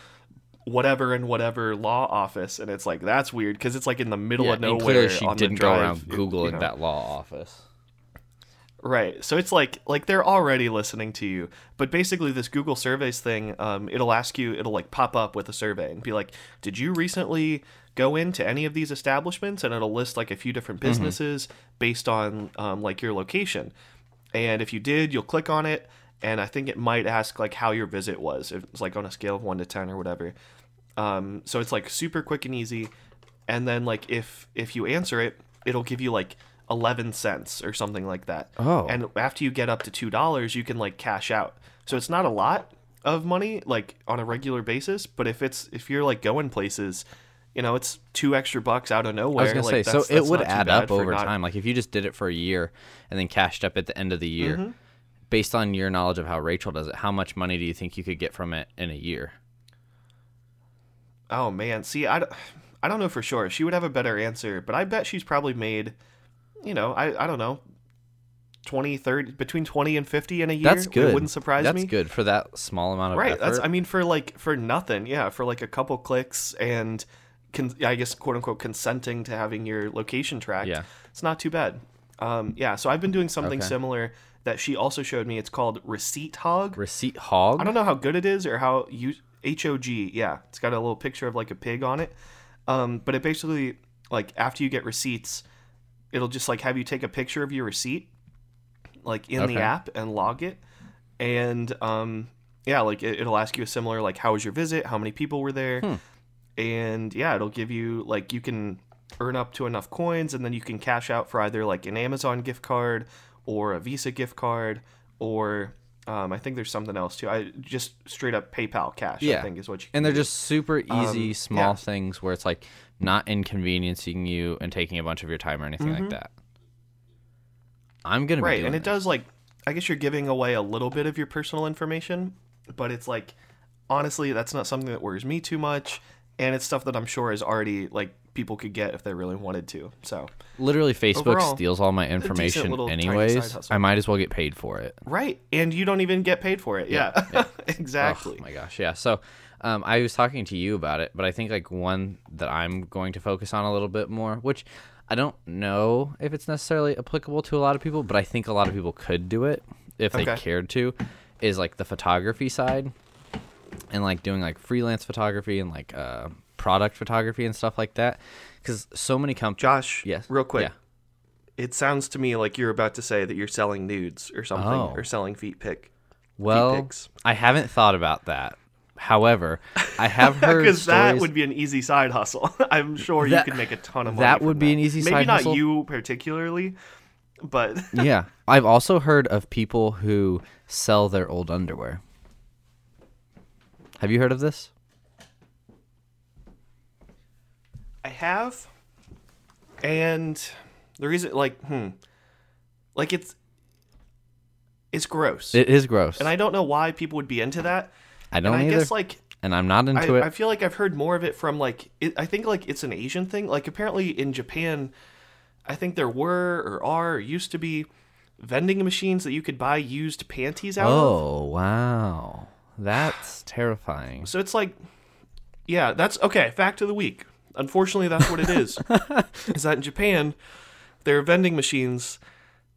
Whatever and whatever law office, and it's like that's weird because it's like in the middle Yeah, of nowhere. clearly she on didn't go drive, around you know. that law office. Right. So it's like like they're already listening to you. But basically this Google surveys thing, um, it'll ask you it'll like pop up with a survey and be like, Did you recently go into any of these establishments? And it'll list like a few different businesses based on um, like your location. And if you did, you'll click on it and I think it might ask like how your visit was. If it's like on a scale of one to ten or whatever. Um, so it's like super quick and easy. And then like if if you answer it, it'll give you like 11 cents or something like that. Oh. And after you get up to $2, you can like cash out. So it's not a lot of money like on a regular basis, but if it's if you're like going places, you know, it's two extra bucks out of nowhere. I was gonna like, say, so that's- it would add up over not- time. Like if you just did it for a year and then cashed up at the end of the year, Mm-hmm. based on your knowledge of how Rachel does it, how much money do you think you could get from it in a year? Oh man, see, I, don't- I don't know for sure. She would have a better answer, but I bet she's probably made, you know, I, I don't know, 20, 30, between 20 and 50 in a year. That's good. It wouldn't surprise That's me. good for that small amount of effort Right. effort. That's I mean for like for nothing. Yeah, for like a couple clicks and con- I guess quote unquote consenting to having your location tracked. Yeah. It's not too bad. Um yeah, so I've been doing something Okay. similar that she also showed me. It's called Receipt Hog. Receipt hog. I don't know how good it is or how you H O G. Yeah, it's got a little picture of like a pig on it. Um, but it basically like after you get receipts, it'll just like have you take a picture of your receipt, like in the app and log it, and um, yeah, like it, it'll ask you a similar like how was your visit, how many people were there, Hmm. And yeah, it'll give you like you can earn up to enough coins, and then you can cash out for either like an Amazon gift card or a Visa gift card or um, I think there's something else too. I just straight up PayPal cash. Yeah. I think is what you. and they're do. just super easy, Um, small yeah. things where it's like not inconveniencing you and taking a bunch of your time or anything like that. I'm gonna be Mm-hmm. right, and it this. does like I guess you're giving away a little bit of your personal information, but it's like honestly that's not something that worries me too much, and it's stuff that I'm sure is already like people could get if they really wanted to. So Literally, Facebook Overall, steals all my information anyways. I might as well get paid for it. right, and you don't even get paid for it. Yeah, exactly. Oh my gosh, yeah. So, um, I was talking to you about it, but I think like one that I'm going to focus on a little bit more, which I don't know if it's necessarily applicable to a lot of people, but I think a lot of people could do it if they Okay. cared to. Is like the photography side, and like doing like freelance photography and like uh, product photography and stuff like that. Because so many companies. Josh, Yes. real quick. Yeah. It sounds to me like you're about to say that you're selling nudes or something, Oh. or selling feet pic. Well, pics. I haven't thought about that. However, I have heard Because that would be an easy side hustle. I'm sure That- you could make a ton of money. that would be an easy Maybe side not hustle. you particularly, but yeah, I've also heard of people who sell their old underwear. Have you heard of this? I have. And the reason, like, hmm, like it's it's gross, It is gross. and I don't know why people would be into that. I don't and I either, guess like and I'm not into I, it. I feel like I've heard more of it from like it, I think like it's an Asian thing. Like apparently in Japan, I think there were or are or used to be vending machines that you could buy used panties out of. oh wow, that's terrifying. So it's like, yeah, that's okay. Fact of the week. Unfortunately, that's what it is. is that in Japan, there are vending machines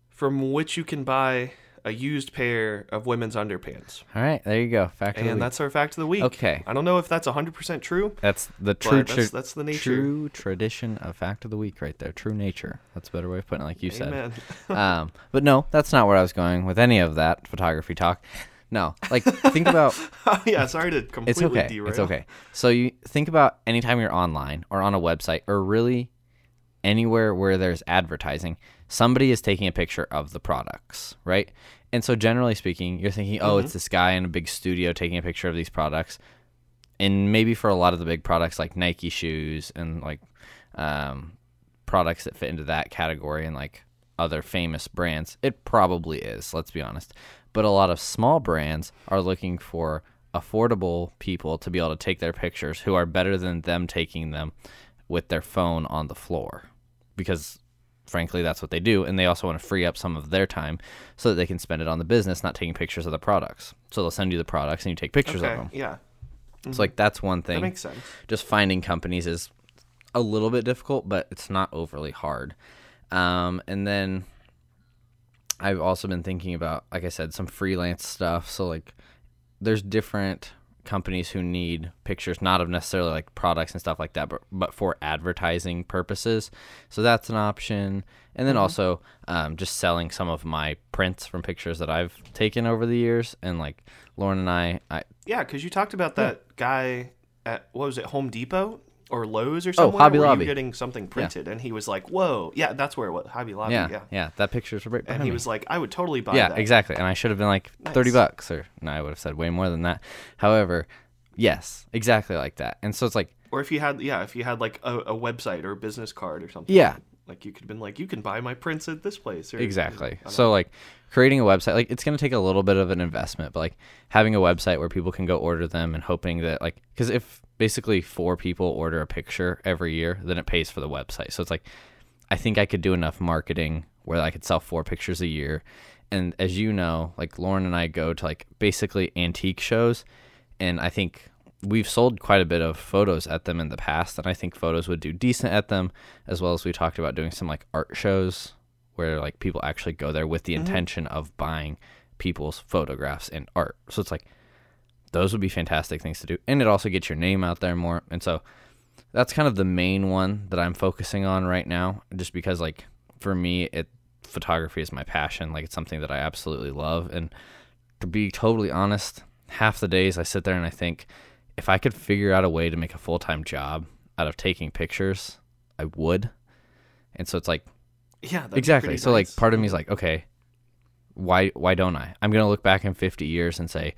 from which you can buy a used pair of women's underpants, All right, there you go. Fact of the and week. that's our fact of the week. Okay. I don't know if that's hundred percent true. That's the true, But that's- that's the nature. true tradition of fact of the week, right there. True nature. That's a better way of putting it, like you said. Um, but no, that's not where I was going with any of that photography talk. No, like think about yeah, sorry to completely it's okay. derail. It's okay. So you think about anytime you're online or on a website or really anywhere where there's advertising, somebody is taking a picture of the products, right? And so generally speaking, you're thinking, oh, it's this guy in a big studio taking a picture of these products. And maybe for a lot of the big products like Nike shoes and like um, products that fit into that category and like other famous brands, it probably is, let's be honest. But a lot of small brands are looking for affordable people to be able to take their pictures who are better than them taking them with their phone on the floor because frankly that's what they do and they also want to free up some of their time so that they can spend it on the business not taking pictures of the products so they'll send you the products and you take pictures Okay, of them yeah, so like that's one thing. that makes sense. just finding companies is a little bit difficult, but it's not overly hard. Um, and then I've also been thinking about, like I said, some freelance stuff. So like, there's different companies who need pictures, not of necessarily like products and stuff like that, but but for advertising purposes. So that's an option. And then also um, just selling some of my prints from pictures that I've taken over the years. And like Lauren and I, I Yeah, because you talked about that guy at what was it, Home Depot or Lowe's or oh, somewhere? Oh, Hobby Lobby. Getting something printed, and he was like, "Whoa, yeah, that's where it was, Hobby Lobby." yeah, Yeah, yeah, that picture's right and he me. was like, "I would totally buy yeah, that." exactly. And I should have been like thirty bucks, or no, I would have said way more than that. However, yes, exactly like that. And so it's like, Or if you had, yeah, if you had like a, a website or a business card or something. Yeah. Like you could have been like, "You can buy my prints at this place." Or, exactly. So like creating a website, like it's gonna take a little bit of an investment, but like having a website where people can go order them and hoping that like, because if basically four people order a picture every year, then it pays for the website. So it's like, I think I could do enough marketing where I could sell four pictures a year. And as you know, like Lauren and I go to like basically antique shows, and I think we've sold quite a bit of photos at them in the past, and I think photos would do decent at them, as well as we talked about doing some like art shows where like people actually go there with the mm-hmm. intention of buying people's photographs and art. So it's like those would be fantastic things to do, and it also gets your name out there more. And so that's kind of the main one that I'm focusing on right now, just because like for me, it photography is my passion. Like it's something that I absolutely love, and to be totally honest, half the days I sit there and I think if I could figure out a way to make a full time job out of taking pictures, I would. And so it's like Yeah, exactly. So like part of me is like, okay, why why don't I? I'm gonna look back in 50 years and say,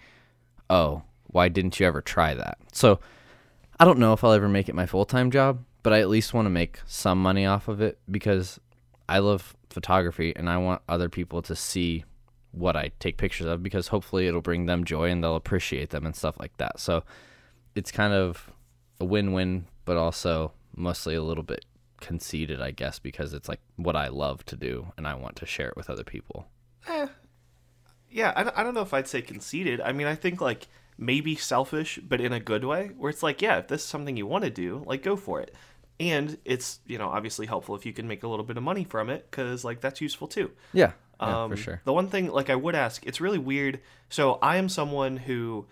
oh, why didn't you ever try that? So I don't know if I'll ever make it my full time job, but I at least want to make some money off of it because I love photography and I want other people to see what I take pictures of because hopefully it'll bring them joy and they'll appreciate them and stuff like that. So it's kind of a win win, but also mostly a little bit conceited, I guess, because it's like what I love to do and I want to share it with other people. yeah, I, don't- I don't know if I'd say conceited. I mean, I think like maybe selfish, but in a good way, where it's like, yeah, if this is something you want to do, like go for it. and it's you know obviously helpful if you can make a little bit of money from it because like that's useful too. Yeah, yeah Um, for sure. The one thing, like, I would ask, it's really weird. So I am someone who,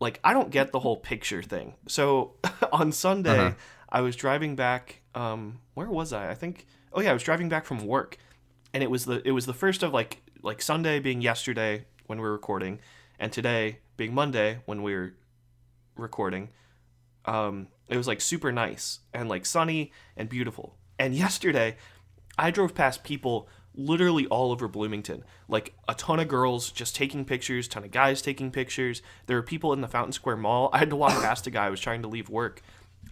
like, I don't get the whole picture thing. So on Sunday, Uh-huh. I was driving back. Um, where was I? I think. Oh yeah, I was driving back from work, and it was the it was the first of like like Sunday being yesterday when we were recording, and today being Monday when we were recording. Um, it was like super nice and like sunny and beautiful. And yesterday, I drove past people literally all over Bloomington. Like a ton of girls just taking pictures, ton of guys taking pictures. There were people in the Fountain Square Mall. I had to walk past a guy. I was trying to leave work.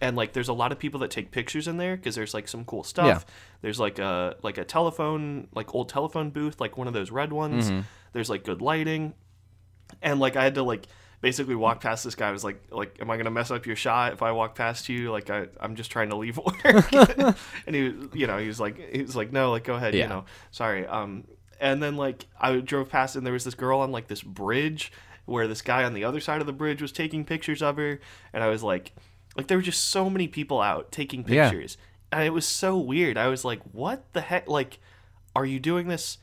And like there's a lot of people that take pictures in there because there's like some cool stuff. Yeah. There's like a like a telephone, like old telephone booth, like one of those red ones. Mm-hmm. There's like good lighting. And like I had to like basically walked past this guy. I was like, like, am I gonna mess up your shot if I walk past you? Like I, I'm just trying to leave work. and he, was- you know, he was like, he was like, no, like go ahead, Yeah. you know, sorry. Um, and then like I drove past and there was this girl on like this bridge where this guy on the other side of the bridge was taking pictures of her, and I was like, like there were just so many people out taking Yeah. pictures, and it was so weird. I was like, what the heck? Like, are you doing this?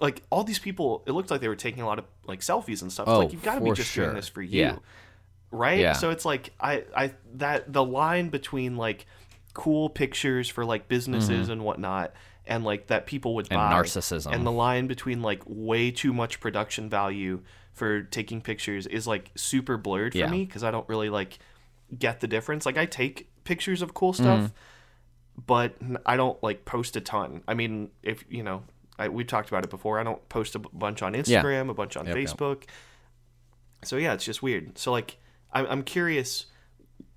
Like all these people, it looked like they were taking a lot of like selfies and stuff. It's Oh, like you've got to be just sure. doing this for you, Yeah. right? Yeah. So it's like I, I that the line between like cool pictures for like businesses and whatnot, and like that people would Mm-hmm. And buy, narcissism. and the line between like way too much production value for taking pictures is like super blurred for Yeah. me because I don't really like get the difference. Like I take pictures of cool stuff, Mm-hmm. but I don't like post a ton. I mean, if you know, I, we talked about it before. I don't post a bunch on Instagram, a bunch on Yep, yep. Facebook. So yeah, it's just weird. So like, I'm I'm curious,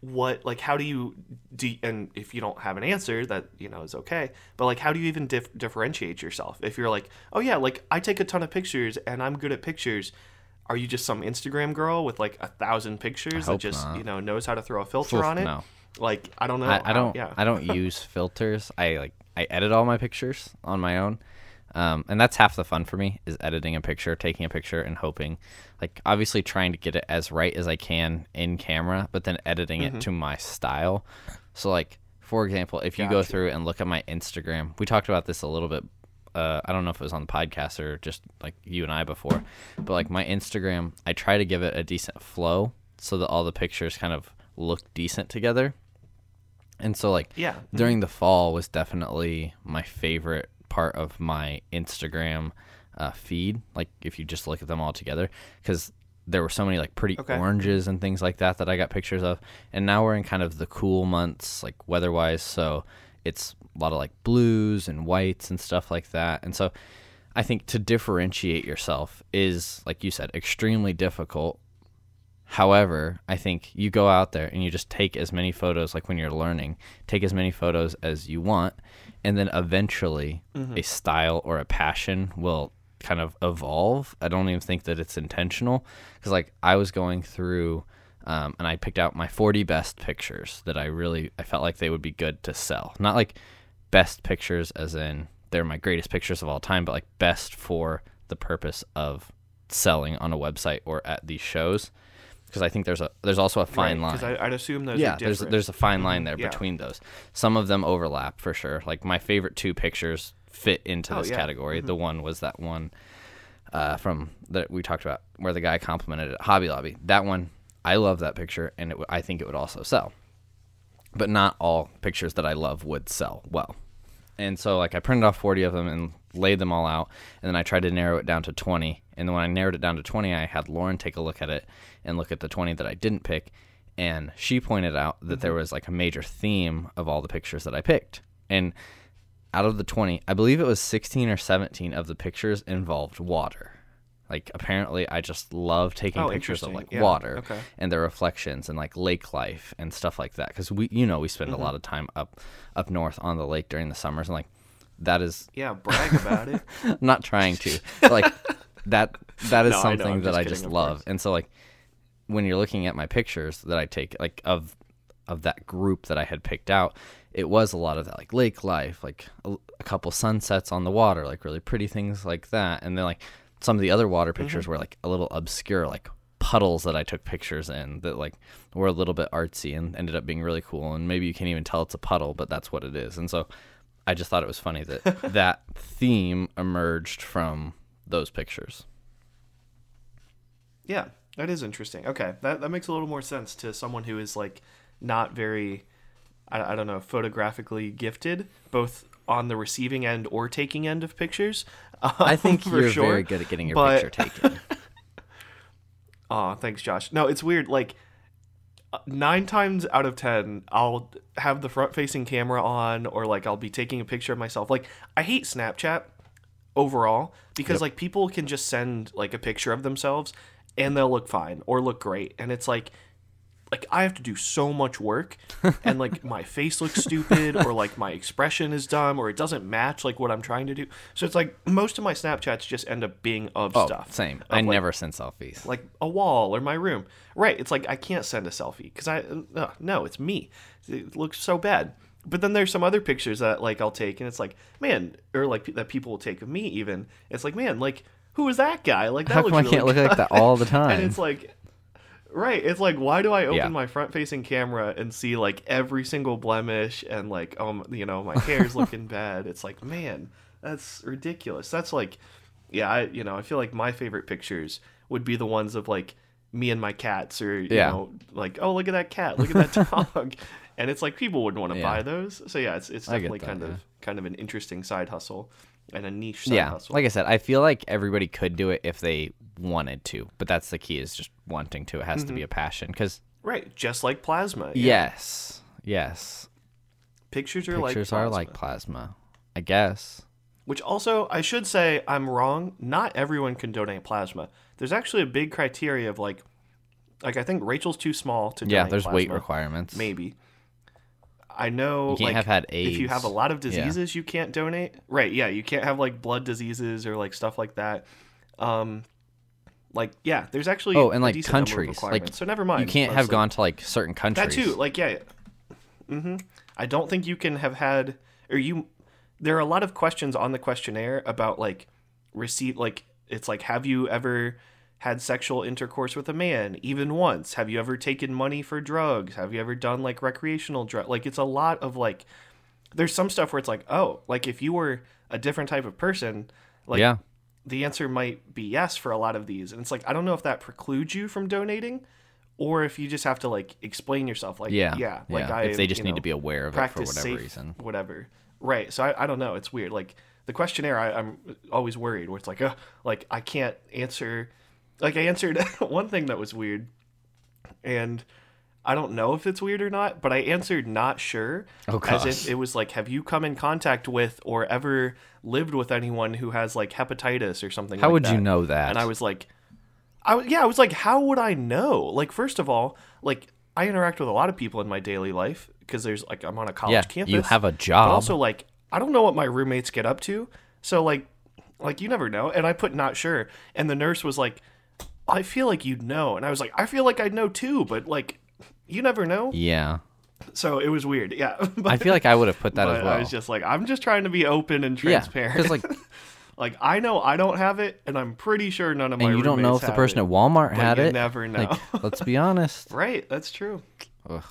what like how do you do? And if you don't have an answer, that you know is okay. But like, how do you even dif- differentiate yourself? If you're like, oh yeah, like I take a ton of pictures and I'm good at pictures. Are you just some Instagram girl with like a thousand pictures that just not. you know knows how to throw a filter Oof, on it? no. Like I don't know. I, I don't Yeah. I don't use filters. I like I edit all my pictures on my own. Um, and that's half the fun for me is editing a picture, taking a picture and hoping like obviously trying to get it as right as I can in camera, but then editing Mm-hmm. it to my style. So like for example, if you go through and look at my Instagram, we talked about this a little bit uh, I don't know if it was on the podcast or just like you and I before, but like my Instagram, I try to give it a decent flow so that all the pictures kind of look decent together. And so like Yeah. during the fall was definitely my favorite part of my Instagram uh, feed. Like if you just look at them all together, because there were so many like pretty Okay. oranges and things like that that I got pictures of. And now we're in kind of the cool months, like weather-wise, so it's a lot of like blues and whites and stuff like that. And so I think to differentiate yourself is, like you said, extremely difficult However, I think you go out there and you just take as many photos, like when you're learning, take as many photos as you want, and then eventually a style or a passion will kind of evolve. I don't even think that it's intentional because, like, I was going through um, and I picked out my 40 best pictures that I really I felt like they would be good to sell. Not like best pictures as in they're my greatest pictures of all time, but like best for the purpose of selling on a website or at these shows because I think there's a there's also a fine line. Because I'd assume those yeah, there's there's a fine line there yeah. between those. Some of them overlap for sure. Like my favorite two pictures fit into Oh, this yeah. category. The one was that one uh, from that we talked about where the guy complimented at Hobby Lobby. That one I love that picture and it, I think it would also sell. But not all pictures that I love would sell well. And so like I printed off 40 of them and laid them all out and then I tried to narrow it down to 20. And then when I narrowed it down to 20, I had Lauren take a look at it and look at the 20 that I didn't pick and she pointed out that there mm-hmm. was like a major theme of all the pictures that I picked. And out of the 20, I believe it was 16 or 17 of the pictures involved water. Like apparently I just love taking Oh, pictures of like Yeah, water okay. and their reflections and like lake life and stuff like that cuz we you know we spend Mm-hmm. a lot of time up up north on the lake during the summers and like that is yeah, brag about it. Not trying to like that that is No, something I'm that I just love course. and so like when you're looking at my pictures that I take like of of that group that I had picked out it was a lot of that like lake life like a, a couple sunsets on the water like really pretty things like that and then like some of the other water Mm-hmm. pictures were like a little obscure like puddles that I took pictures in that like were a little bit artsy and ended up being really cool. And maybe you can't even tell it's a puddle, but that's what it is. And so I just thought it was funny that that theme emerged from those pictures. Yeah, that is interesting. Okay, that that makes a little more sense to someone who is like not very, I, I don't know, photographically gifted, both on the receiving end or taking end of pictures. I think for you're sure. very good at getting your but- picture taken. Aw, thanks, Josh. No, it's weird. Like uh, nine times out of ten, I'll have the front-facing camera on, or like I'll be taking a picture of myself. Like I hate Snapchat overall because Yep. like people can just send like a picture of themselves and they'll look fine or look great, and it's like. Like I have to do so much work, and like my face looks stupid, or like my expression is dumb, or it doesn't match like what I'm trying to do. So it's like most of my Snapchats just end up being of oh, stuff. same. Of, I like, never send selfies. like a wall or my room. Right. It's like I can't send a selfie because I uh, no, it's me. It looks so bad. But then there's some other pictures that like I'll take and it's like man, or like that people will take of me even. It's like man, like who is that guy? Like that How looks come I can't look like that all the time? and it's like right it's like why do i open Yeah. my front facing camera and see like every single blemish and like um you know my hair's looking bad it's like man that's ridiculous that's like yeah i you know i feel like my favorite pictures would be the ones of like me and my cats or you Yeah. know like oh look at that cat look at that dog and it's like people wouldn't want to Yeah. buy those so yeah it's, it's definitely that, kind of kind of an interesting side hustle and a niche yeah, hustle like I said, I feel like everybody could do it if they wanted to, but that's the key is just wanting to. It has to Mm-hmm. be a passion because right just like plasma yeah. yes, yes, pictures are pictures like are plasma. like plasma. I guess. Which also, I should say, I'm wrong. Not everyone can donate plasma. There's actually a big criteria of like, like I think Rachel's too small to. Yeah, there's weight requirements. Maybe. I know. You can't like, have had If you have a lot of Yeah. diseases, you can't donate. Right? Yeah, you can't have like blood diseases or like stuff like that. Um, like yeah, there's actually Oh, and, like, countries. Like, so never mind. You can't have gone to like certain countries. That too, like yeah. hmm I don't think you can have had or you. There are a lot of questions on the questionnaire about like receipt. Like it's like, have you ever had sexual intercourse with a man even once? Have you ever taken money for drugs? Have you ever done like recreational drug? Like it's a lot of like. There's some stuff where it's like, oh, like if you were a different type of person, like yeah, the answer might be yes for a lot of these and it's like i don't know if that precludes you from donating or if you just have to like explain yourself like yeah, yeah like yeah. i if they just need know, to be aware of it for whatever safe reason. whatever right so I, I don't know it's weird like the questionnaire I, i'm always worried where it's like uh, like i can't answer like i answered one thing that was weird and i don't know if it's weird or not but i answered not sure. Oh, as if it was like have you come in contact with or ever lived with anyone who has like hepatitis or something How like would you know that? and i was like i yeah i was like how would i know? Like first of all like i interact with a lot of people in my daily life because there's like i'm on a college yeah, campus you have a but job. also like i don't know what my roommates get up to. So like like you never know. And i put not sure and the nurse was like i feel like you'd know and i was like i feel like i'd know too but like you never know yeah, so it was weird yeah but, I feel like I would have put that as well. i was just like i'm just trying to be open and yeah, transparent because like, like i know i don't have it and i'm pretty sure none of my and you don't know if the person it. at Walmart had you it. never know. Like, let's be honest. right that's true Ugh.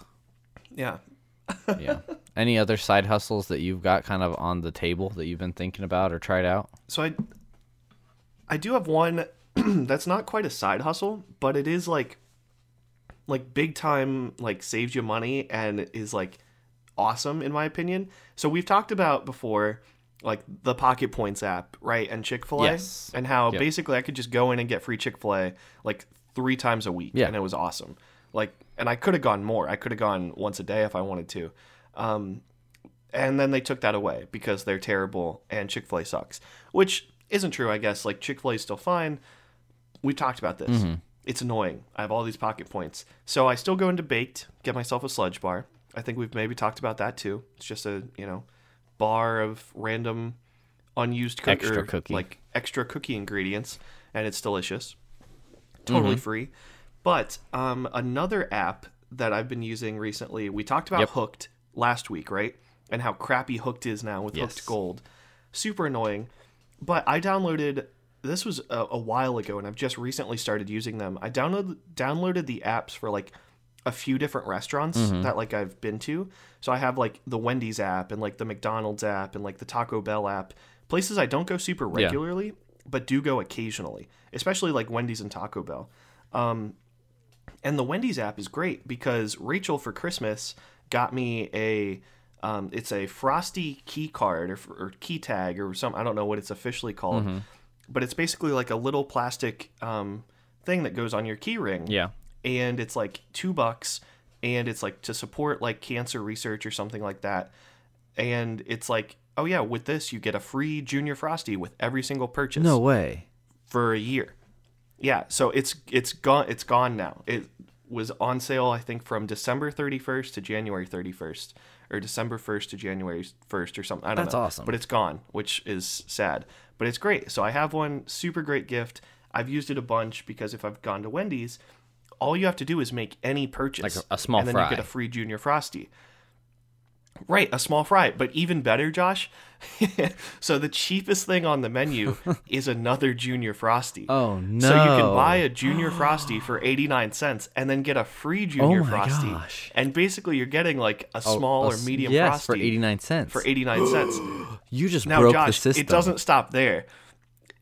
yeah Yeah. Any other side hustles that you've got kind of on the table that you've been thinking about or tried out? So I I do have one that's not quite a side hustle, but it is like like big time like saves you money and is like awesome in my opinion. So we've talked about before like the Pocket Points app, right? And Chick-fil-A Yes. and how Yep. basically I could just go in and get free Chick-fil-A like 3 times a week Yeah. and it was awesome. Like and I could have gone more. I could have gone once a day if I wanted to. Um and then they took that away because they're terrible and Chick-fil-A sucks, which isn't true, I guess. Like Chick-fil-A is still fine. We've talked about this. Mm-hmm. It's annoying. I have all these pocket points. So I still go into baked, get myself a sludge bar. I think we've maybe talked about that too. It's just a, you know, bar of random unused cook- Extra or, cookie. like extra cookie ingredients and it's delicious. Totally Mm-hmm. free. But um, another app that I've been using recently, we talked about Yep. Hooked last week, right? And how crappy Hooked is now with Yes. Hooked Gold. Super annoying. But I downloaded this was a, a while ago, and I've just recently started using them. I downloaded downloaded the apps for like a few different restaurants Mm-hmm. that like I've been to. So I have like the Wendy's app and like the McDonald's app and like the Taco Bell app. Places I don't go super Yeah. regularly, but do go occasionally, especially like Wendy's and Taco Bell. Um, and the Wendy's app is great because Rachel for Christmas got me a um, it's a frosty key card or, or key tag or some I don't know what it's officially called, but it's basically like a little plastic um, thing that goes on your key ring Yeah. and it's like two bucks and it's like to support like cancer research or something like that and it's like oh yeah with this you get a free junior frosty with every single purchase No way. for a year yeah so it's it's gone it's gone now it was on sale i think from december 31st to january 31st or december 1st to january 1st or something i don't That's know. awesome. but it's gone which is sad but it's great. So i have one super great gift. I've used it a bunch because if i've gone to wendy's all you have to do is make any purchase. Like a- a small and then fry. you get a free junior frosty Right, a small fry, but even better, Josh. so the cheapest thing on the menu is another junior frosty. Oh no. So you can buy a junior frosty for 89 cents and then get a free junior Oh my frosty. gosh. And basically you're getting like a Oh, small a or medium yes, frosty for 89 cents. for 89 cents. You just Now, broke the Josh, system. it doesn't stop there.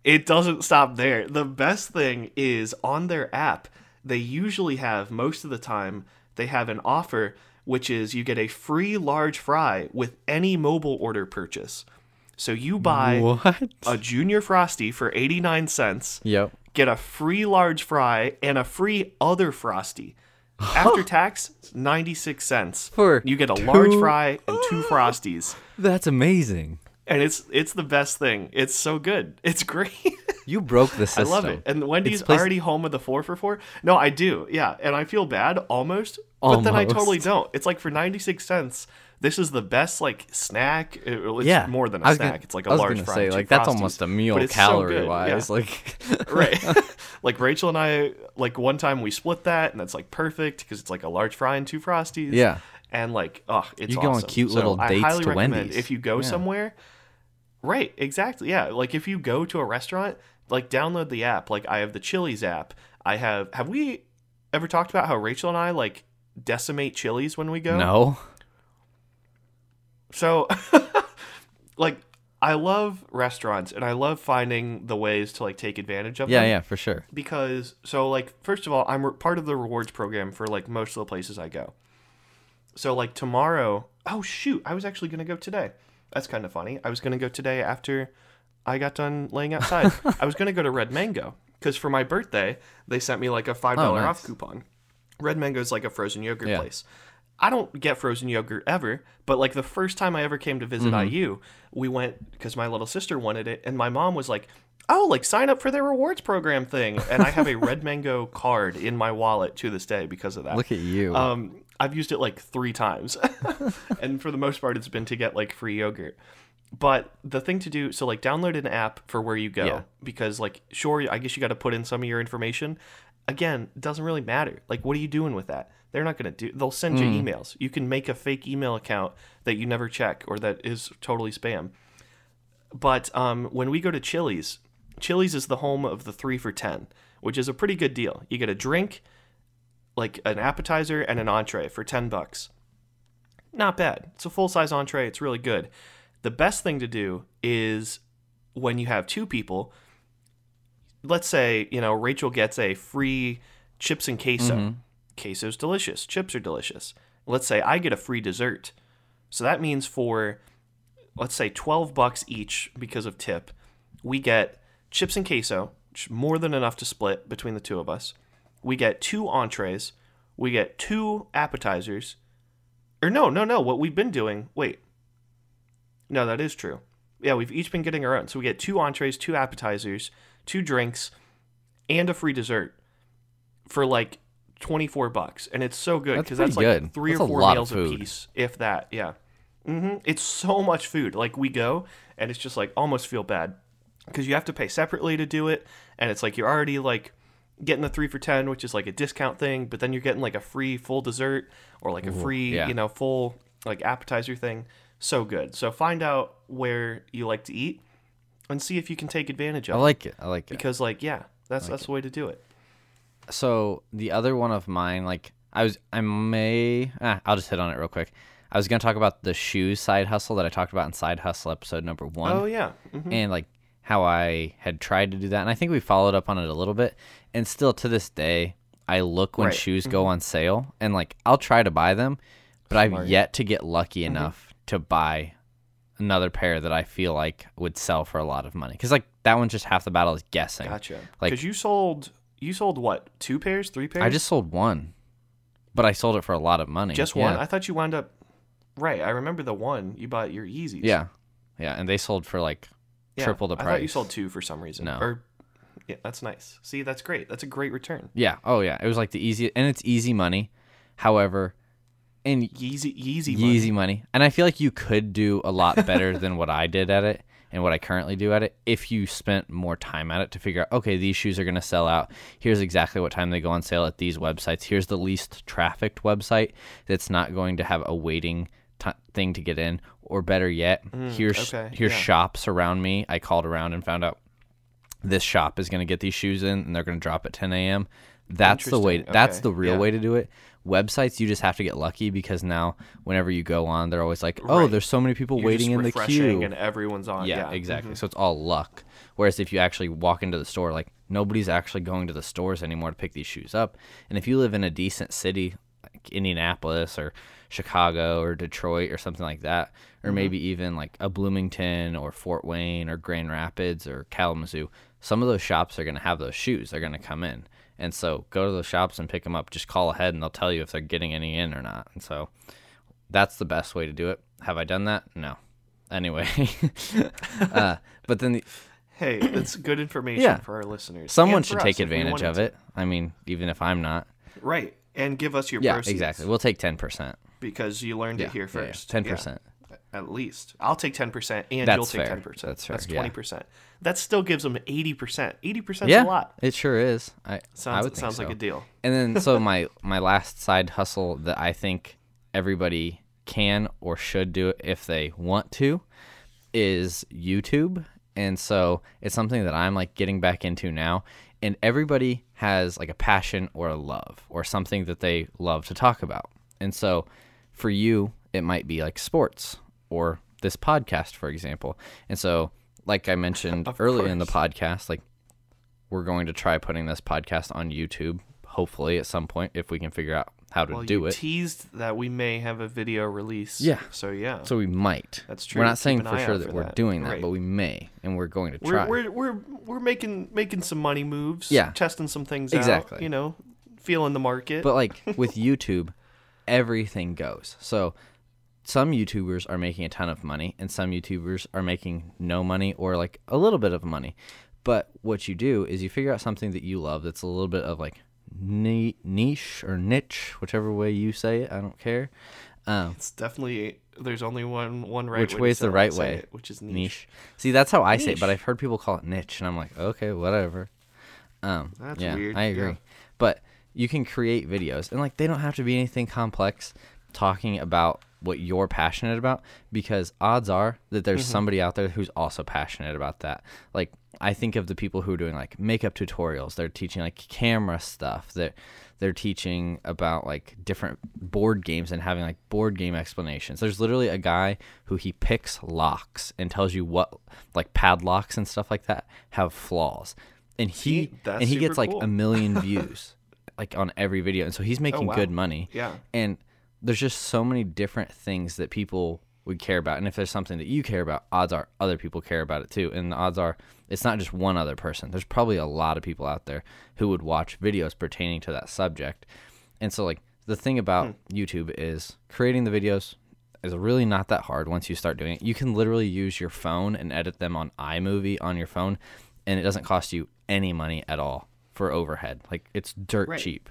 It doesn't stop there. The best thing is on their app, they usually have, most of the time, they have an offer, which is you get a free large fry with any mobile order purchase. So you buy What? a junior frosty for 89 cents, Yep. get a free large fry and a free other frosty. After tax, 96 cents. For you get a large two- fry and two frosties That's amazing. And it's it's the best thing. It's so good. It's great. You broke the system. I love it. And Wendy's placed- already home with the four for four. No, I do. Yeah, and I feel bad almost, but then I totally don't. It's like for ninety six cents. This is the best like snack. It's yeah, more than a snack. gonna- it's like I a was large fry. say like that's Frosties. almost a meal it's so calorie wise. Yeah. Like right. like Rachel and I, like one time we split that, and that's like perfect because it's like a large fry and two frosties. Yeah. And like, oh, it's You go on awesome. cute So little I dates to Wendy's. If you go Yeah. somewhere, right? Exactly. Yeah. Like if you go to a restaurant, like download the app. Like I have the Chili's app. I have. Have we ever talked about how Rachel and I like decimate Chili's when we go? no. So, like, I love restaurants and I love finding the ways to like take advantage of Yeah, them. Yeah, yeah, for sure. Because so like first of all, I'm re- part of the rewards program for like most of the places I go. So like tomorrow, oh shoot, I was actually gonna go today. That's kind of funny. I was gonna go today after I got done laying outside. I was gonna go to Red Mango because for my birthday they sent me like a five dollar Oh, nice. off coupon. Red Mango is like a frozen yogurt Yeah. place. I don't get frozen yogurt ever, but like the first time I ever came to visit Mm-hmm. IU, we went because my little sister wanted it, and my mom was like, "Oh, like sign up for their rewards program thing," and I have a Red Mango card in my wallet to this day because of that. Look at you. Um, I've used it like three times, and for the most part, it's been to get like free yogurt. But the thing to do, so like download an app for where you go Yeah. because like sure, I guess you got to put in some of your information. Again, it doesn't really matter. Like, what are you doing with that? They're not gonna do. They'll send you Mm. emails. You can make a fake email account that you never check or that is totally spam. But um, when we go to Chili's, Chili's is the home of the three for ten, which is a pretty good deal. You get a drink, like an appetizer and an entree for 10 bucks. Not bad. It's a full size entree. It's really good. The best thing to do is when you have two people, let's say, you know, Rachel gets a free chips and queso. Mm-hmm. Queso's delicious. Chips are delicious. Let's say I get a free dessert. So that means for let's say 12 bucks each because of tip, we get chips and queso, which is more than enough to split between the two of us. We get two entrees, we get two appetizers. Or no, no, no, what we've been doing. Wait. No, that is true. Yeah, we've each been getting our own. So we get two entrees, two appetizers, two drinks, and a free dessert for like 24 bucks. And it's so good because that's, pretty like good. three That's or four meals a piece, if that. Yeah. hmm It's so much food. Like we go and it's just like almost feel bad because you have to pay separately to do it. And it's like you're already like getting the three for 10, which is like a discount thing, but then you're getting like a free full dessert or like a free, yeah. you know, full like appetizer thing. So good. So find out where you like to eat, and see if you can take advantage of it. I like it. I like it. Because like yeah, that's that's the way to do it. so the other one of mine, like I was, I may, ah, I'll just hit on it real quick. I was gonna talk about the shoes side hustle that I talked about in side hustle episode number one, Oh yeah. hmm and like how I had tried to do that, and I think we followed up on it a little bit, and still to this day, I look when Right. shoes go on sale, and like I'll try to buy them, but I've yet to get lucky Mm-hmm. enough to buy another pair that I feel like would sell for a lot of money, because like that one's just half the battle is guessing. Gotcha. Like- Because you sold you sold what two pairs, three pairs? I just sold one, but I sold it for a lot of money. just one. Yeah. I thought you wound up. Right. I remember the one you bought your Yeezys. Yeah, yeah, and they sold for like Yeah, triple the price. I thought you sold two for some reason. No. Or yeah, that's nice. See, that's great. That's a great return. Yeah. Oh yeah. It was like the easy, and it's easy money. However, and Yeezy, Yeezy, easy money. money. and I feel like you could do a lot better than what I did at it and what I currently do at it if you spent more time at it to figure out. Okay, these shoes are going to sell out. Here's exactly what time they go on sale at these websites. Here's the least trafficked website that's not going to have a waiting t- thing to get in. Or better yet, here's Mm, okay, here's yeah. shops around me. I called around and found out this shop is going to get these shoes in and they're going to drop at 10 a.m. That's the way. That's Okay, the real yeah. way to do it. Websites, you just have to get lucky because now, whenever you go on, they're always like, "Oh, Right. there's so many people You're waiting in the queue." and everyone's on. yeah, Yeah, Mm-hmm. exactly. So it's all luck. Whereas if you actually walk into the store, like nobody's actually going to the stores anymore to pick these shoes up. And if you live in a decent city, like Indianapolis or Chicago or Detroit or something like that, or Mm-hmm. maybe even like a Bloomington or Fort Wayne or Grand Rapids or Kalamazoo, some of those shops are going to have those shoes. They're going to come in. And so go to the shops and pick them up. Just call ahead and they'll tell you if they're getting any in or not. And so that's the best way to do it. Have I done that? No. Anyway. uh, but then the, Hey, that's good information yeah. for our listeners. Someone should take advantage of it. To. I mean, even if I'm not. Right. And give us your Yeah, proceeds. exactly. We'll take 10%. Because you learned yeah, it here first. Yeah, 10%. At least. I'll take 10% and That's you'll take fair. 10%. That's fair, That's yeah. 20%. That still gives them 80%. 80% Yeah, is a lot. it sure is. I I Sounds, would think sounds like a deal. And then so my my last side hustle that I think everybody can or should do if they want to is YouTube. And so it's something that I'm like getting back into now. And everybody has like a passion or a love or something that they love to talk about. And so for you, it might be like sports or this podcast, for example. And so, like I mentioned earlier in the podcast, like we're going to try putting this podcast on YouTube, hopefully at some point if we can figure out how to Well, do it. teased that we may have a video release. Yeah. So, yeah. so we might. That's true. We're not Keep saying for sure that for we're that. doing that, Right. but we may, and we're going to we're, try. we're, we're, we're making making some money moves. Yeah. Testing some things Exactly. out. You know, feeling the market. But like with YouTube, everything goes. So some YouTubers are making a ton of money, and some YouTubers are making no money or like a little bit of money. But what you do is you figure out something that you love that's a little bit of like niche or niche, whichever way you say it. I don't care. Um, it's definitely, there's only one, one right Which way. is the right way? it, which is niche. niche. See, that's how I say it, but I've heard people call it niche, and I'm like, okay, whatever. Um, That's yeah, weird, I agree. yeah. But you can create videos, and like they don't have to be anything complex, talking about what you're passionate about, because odds are that there's Mm-hmm. somebody out there who's also passionate about that. Like I think of the people who are doing like makeup tutorials. They're teaching like camera stuff. That they're teaching about like different board games and having like board game explanations. There's literally a guy who he picks locks and tells you what like padlocks and stuff like that have flaws. And he See, that's and he gets super like a million views like on every video. And so he's making Oh, wow. good money. Yeah. And there's just so many different things that people would care about. And if there's something that you care about, odds are other people care about it too. And the odds are it's not just one other person. There's probably a lot of people out there who would watch videos pertaining to that subject. And so like the thing about Hmm. YouTube is creating the videos is really not that hard once you start doing it. You can literally use your phone and edit them on iMovie on your phone and it doesn't cost you any money at all for overhead. Like it's dirt Right. cheap.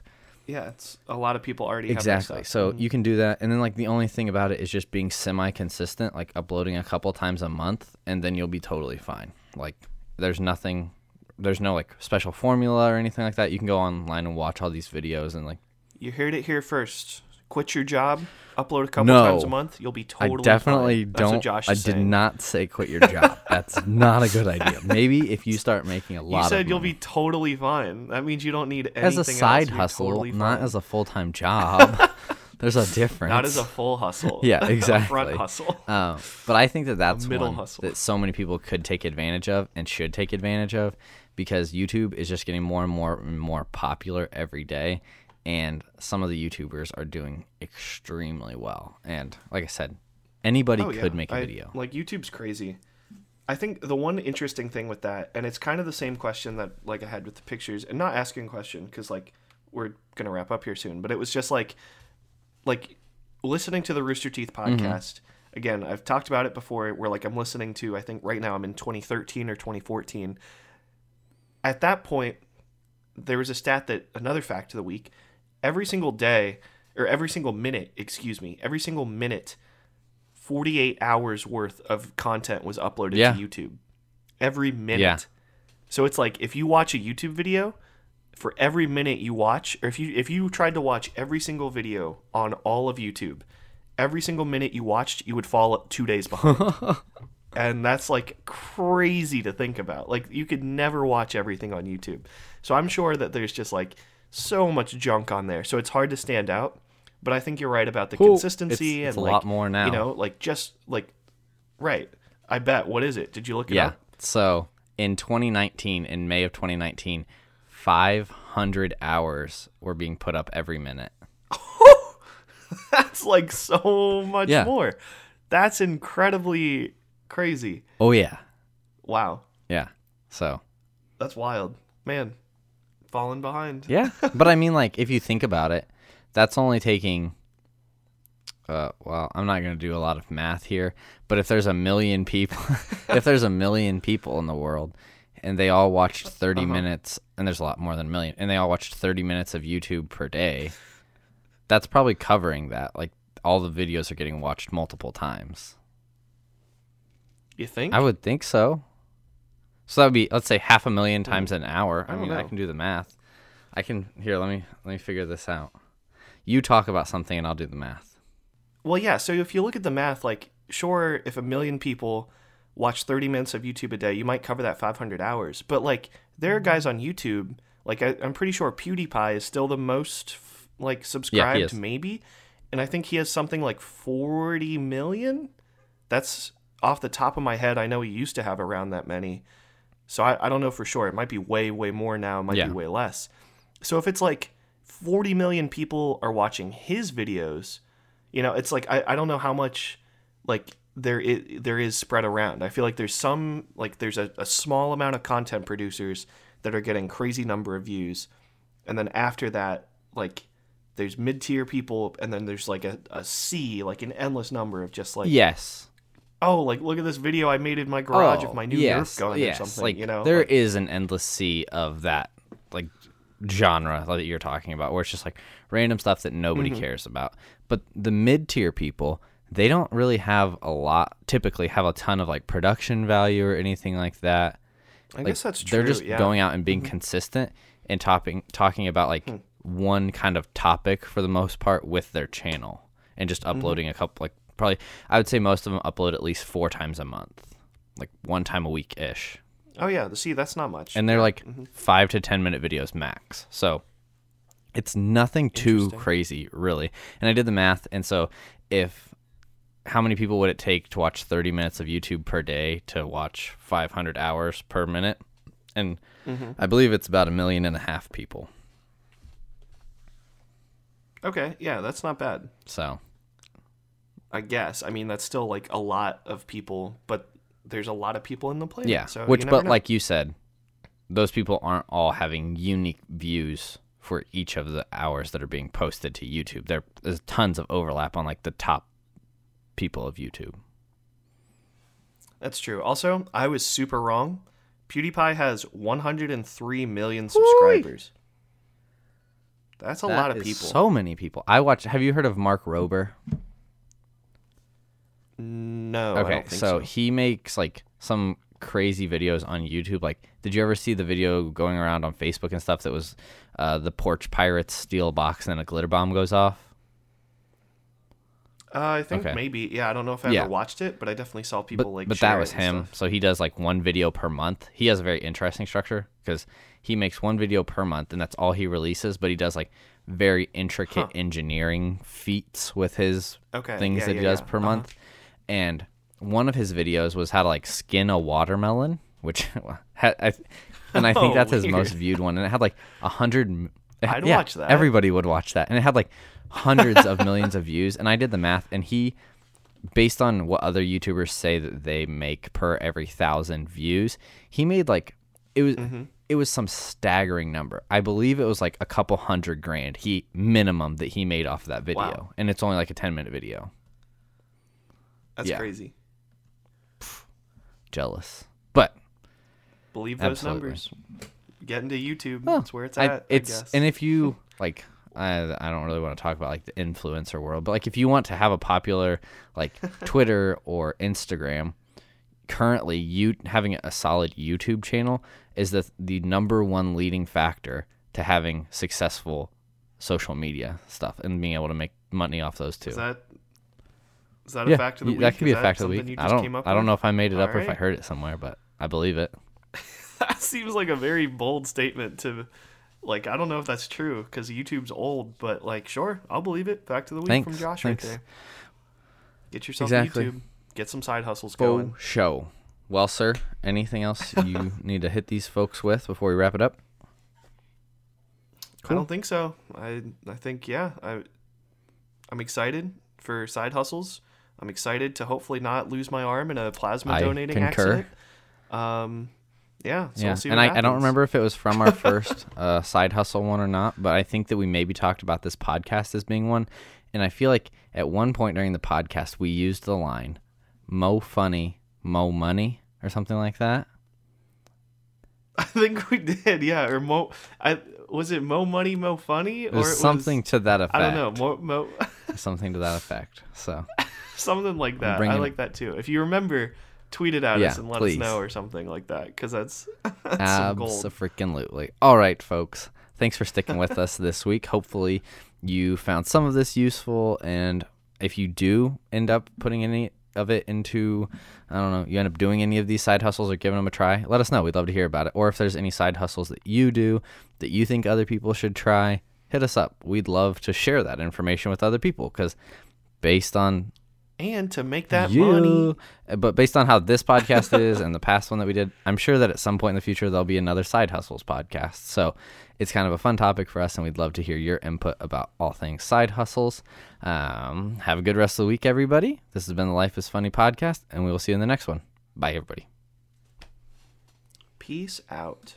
Yeah. It's a lot of people already Exactly. have that stuff. So mm-hmm. you can do that, and then like the only thing about it is just being semi-consistent, like uploading a couple times a month, and then you'll be totally fine. Like there's nothing, there's no like special formula or anything like that. You can go online and watch all these videos and like You heard it here first. Quit your job, upload a couple No. times a month, you'll be totally. I definitely fine. Don't. Josh I did saying. not say quit your job. That's not a good idea. Maybe if you start making a lot of You said you'll money. be totally fine. That means you don't need anything as a side You're hustle, totally not as a full time job. There's a difference. not as a full hustle. Yeah, A exactly. front hustle. Um, but I think that that's middle one hustle. that so many people could take advantage of and should take advantage of because YouTube is just getting more and more and more popular every day, and some of the YouTubers are doing extremely well. And like I said, anybody Oh, could yeah. make a I- video. Like YouTube's crazy. I think the one interesting thing with that, and it's kind of the same question that like I had with the pictures, and not asking a question because like we're gonna wrap up here soon, but it was just like like listening to the Rooster Teeth Mm-hmm. podcast. Again, I've talked about it before. Where like I'm listening to, I think right now I'm in 2013 or 2014. At that point, there was a stat that another fact of the week every single day or every single minute excuse me every single minute 48 hours worth of content was uploaded Yeah. to youtube every minute Yeah. so it's like if you watch a youtube video for every minute you watch or if you if you tried to watch every single video on all of youtube every single minute you watched you would fall two days behind and that's like crazy to think about. Like you could never watch everything on YouTube. So I'm sure that there's just like so much junk on there. So it's hard to stand out. But I think you're right about the Cool. consistency It's- it's and a like, lot more now. You know, like just like right. I bet. What is it? Did you look it Yeah. up? So in 2019, in May of 2019, 500 hours were being put up every minute. That's like so much Yeah. more. That's incredibly crazy. Oh yeah, Wow. yeah. So That's wild. Man, falling behind. Yeah, but I mean, like, if you think about it, that's only taking. Uh, well, I'm not gonna do a lot of math here, but if there's a million people, if there's a million people in the world, and they all watched 30 minutes, and there's a lot more than a million, and they all watched 30 minutes of YouTube per day, that's probably covering that. Like, all the videos are getting watched multiple times. You think? I would think so. So that would be, let's say, half a million hmm. times an hour. I, I mean, I can do the math. I can here. Let me let me figure this out. You talk about something, and I'll do the math. Well, yeah. So if you look at the math, like, sure, if a million people watch 30 minutes of YouTube a day, you might cover that 500 hours. But, like, there are guys on YouTube, like, I, I'm pretty sure PewDiePie is still the most, like, subscribed, is. maybe. And I think he has something like 40 million. That's off the top of my head. I know he used to have around that many. So I, I don't know for sure. It might be way, way more now. It might Yeah. be way less. So if it's like 40 million people are watching his videos, you know, it's like I, I don't know how much like there is, there is spread around. I feel like there's some like there's a, a small amount of content producers that are getting crazy number of views. And then after that, like there's mid tier people and then there's like a, a sea, like an endless number of just like Yes. Oh, like look at this video I made in my garage of my new Oh, yes, Nerf gun yes. or something. Like you know, there Like, is an endless sea of that like genre that you're talking about, where it's just like random stuff that nobody Mm-hmm. cares about. But the mid tier people, they don't really have a lot. Typically, have a ton of like production value or anything like that. I Like, guess that's true. They're just yeah. going out and Mm-hmm. being consistent and topping, talking about like Hmm. one kind of topic for the most part with their channel and just Mm-hmm. uploading a couple like probably I would say most of them upload at least four times a month, like one time a week ish, Oh yeah, see that's not much. and they're like Mm-hmm. five to ten minute videos max. So it's nothing too crazy really. And I did the math, and so if how many people would it take to watch 30 minutes of YouTube per day to watch 500 hours per minute? And Mm-hmm. I believe it's about a million and a half people. okay, yeah, that's not bad. So I guess. I mean, that's still like a lot of people, but there's a lot of people in the planet. yeah, So which but know. like you said, those people aren't all having unique views for each of the hours that are being posted to YouTube. There's tons of overlap on like the top people of YouTube. that's true. Also, I was super wrong. PewDiePie has 103 million subscribers. That's a That lot of is people. So many people. I watch. Have you heard of Mark Rober? No. Okay, so, so. he makes like some crazy videos on YouTube. Like, did you ever see the video going around on Facebook and stuff that was uh, the porch pirates steal a box and then a glitter bomb goes off? Uh, I think Okay. maybe. Yeah, I don't know if I Yeah. ever watched it, but I definitely saw but, people like. but that was him stuff. so he does like one video per month he has a very interesting structure because he makes one video per month and that's all he releases but he does like very intricate engineering feats with his Okay, things yeah, that he does yeah. per Uh-huh. month and one of his videos was how to like skin a watermelon which had, I, and i think Oh, that's his weird. most viewed one and it had like a hundred I'd yeah, watch that. everybody would watch that and it had like hundreds of millions of views and i did the math and he based on what other YouTubers say that they make per every thousand views, he made like it was Mm-hmm. it was some staggering number. I believe it was like a couple hundred grand he minimum that he made off of that video, Wow. and it's only like a ten minute video. That's yeah. crazy. Jealous, but Believe those Absolutely. numbers. Get into YouTube. Well, That's where it's at. I it's guess. and if you like, I I don't really want to talk about like the influencer world, but like if you want to have a popular like Twitter or Instagram, currently you having a solid YouTube channel is the the number one leading factor to having successful social media stuff and being able to make money off those two. is that is that yeah, a fact of the week? that could be a fact of the week. I don't I don't know if I made it up or if I heard it somewhere, but I believe it. that seems like a very bold statement to like i don't know if that's true because youtube's old but like sure i'll believe it fact of the week from josh thanks. right there get yourself Exactly. youtube get some side hustles going show. Well, sir, anything else you need to hit these folks with before we wrap it up? i don't think so i i think yeah i i'm excited for side hustles i'm excited to hopefully not lose my arm in a plasma donating accident um yeah so yeah, we'll see and I, I don't remember if it was from our first uh, side hustle one or not, but I think that we maybe talked about this podcast as being one. And I feel like at one point during the podcast, we used the line "mo funny, mo money" or something like that. i think we did yeah or mo i was it mo money mo funny It or was it something to that effect. i don't know mo, mo Something to that effect. So something like that. I bringing like that too. If you remember, tweet it at Yeah, us and let please. us know or something like that because that's, that's some gold. Absolutely. All right, folks. Thanks for sticking with us this week. Hopefully, you found some of this useful. And if you do end up putting any of it into, I don't know, you end up doing any of these side hustles or giving them a try, let us know. We'd love to hear about it. Or if there's any side hustles that you do that you think other people should try, hit us up. We'd love to share that information with other people because based on And to make that you, money, uh, But based on how this podcast is and the past one that we did, I'm sure that at some point in the future there'll be another side hustles podcast. So it's kind of a fun topic for us, and we'd love to hear your input about all things side hustles. Um, have a good rest of the week, everybody. This has been the Life is Funny podcast, and we will see you in the next one. Bye, everybody. peace out.